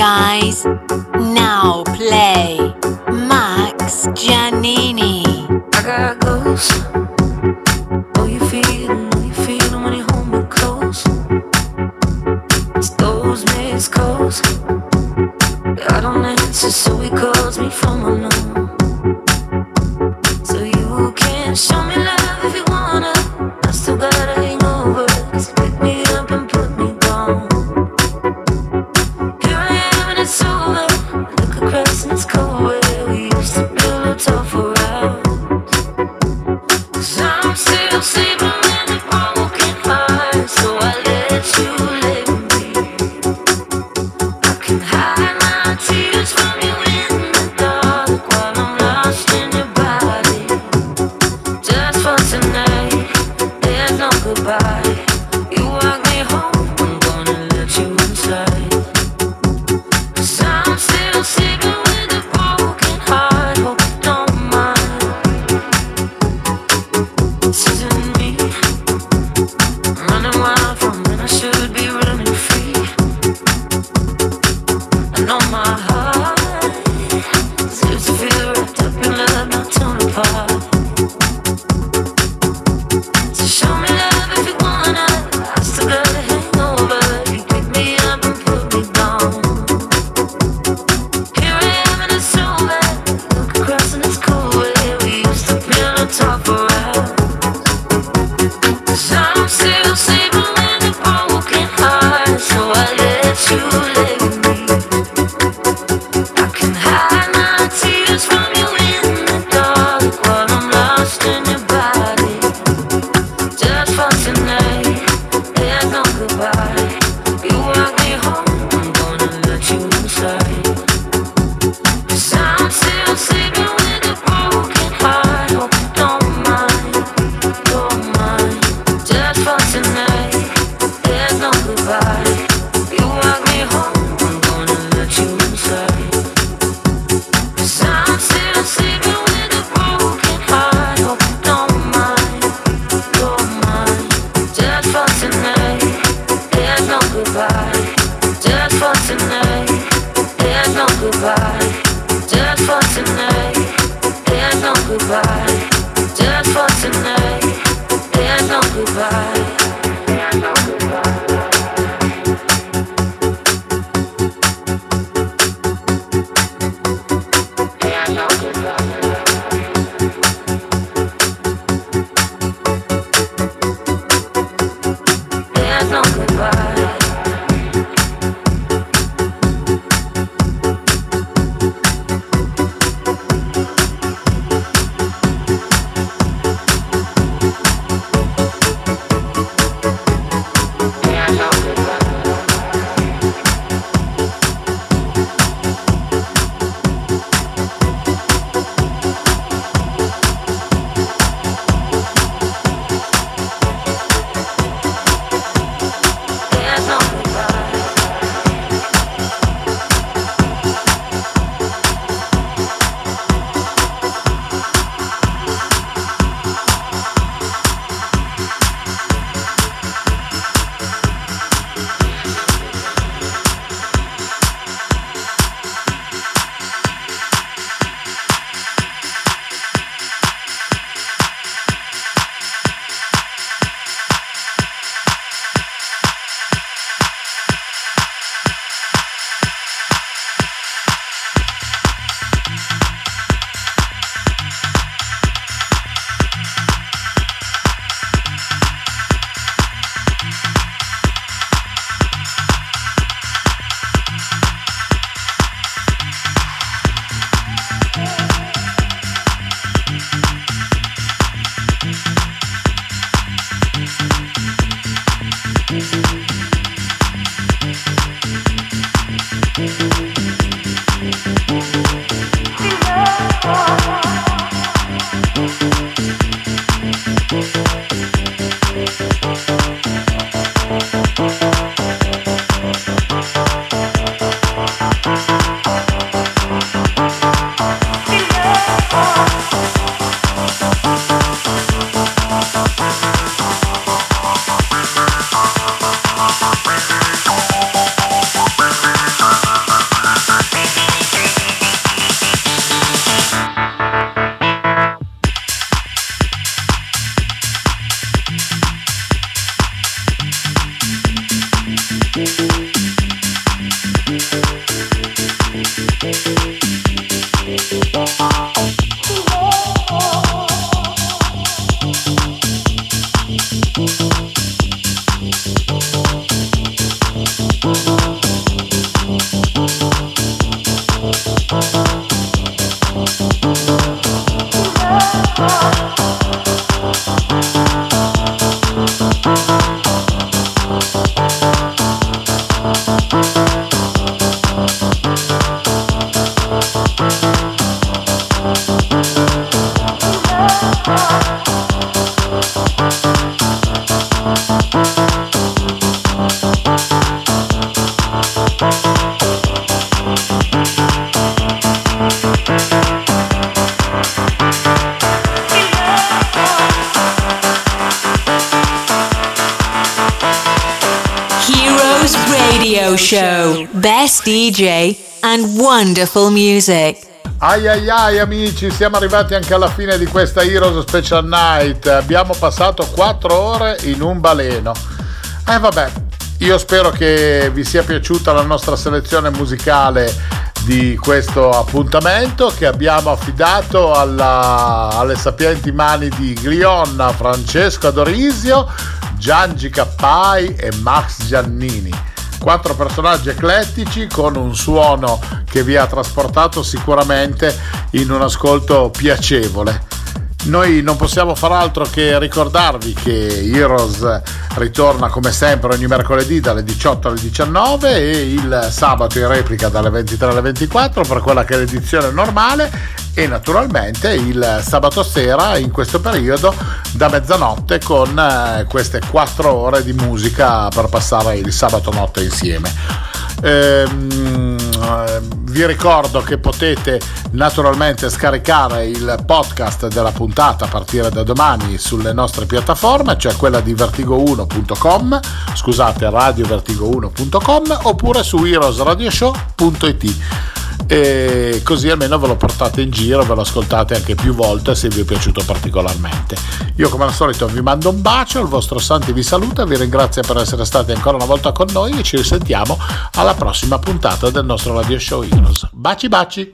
guys. Music. Ai ai ai amici, siamo arrivati anche alla fine di questa Heroes Special Night. Abbiamo passato 4 ore in un baleno. Eh vabbè, io spero che vi sia piaciuta la nostra selezione musicale di questo appuntamento che abbiamo affidato alla- alle sapienti mani di Glionna, Francesco Adorisio, Giangi Cappai e Max Giannini. Quattro personaggi eclettici con un suono che vi ha trasportato sicuramente in un ascolto piacevole. Noi non possiamo far altro che ricordarvi che Heroes ritorna come sempre ogni mercoledì dalle 18 alle 19 e il sabato in replica dalle 23 alle 24 per quella che è l'edizione normale e naturalmente il sabato sera in questo periodo da mezzanotte con eh, queste 4 ore di musica per passare il sabato notte insieme. Ehm, eh, vi ricordo che potete naturalmente scaricare il podcast della puntata a partire da domani sulle nostre piattaforme, cioè quella di vertigo1.com, scusate, radiovertigo1.com oppure su heroesradioshow.it e così almeno ve lo portate in giro, ve lo ascoltate anche più volte se vi è piaciuto particolarmente. Io come al solito vi mando un bacio, il vostro Santi vi saluta, vi ringrazio per essere stati ancora una volta con noi e ci risentiamo alla prossima puntata del nostro radio show Heroes. Baci baci!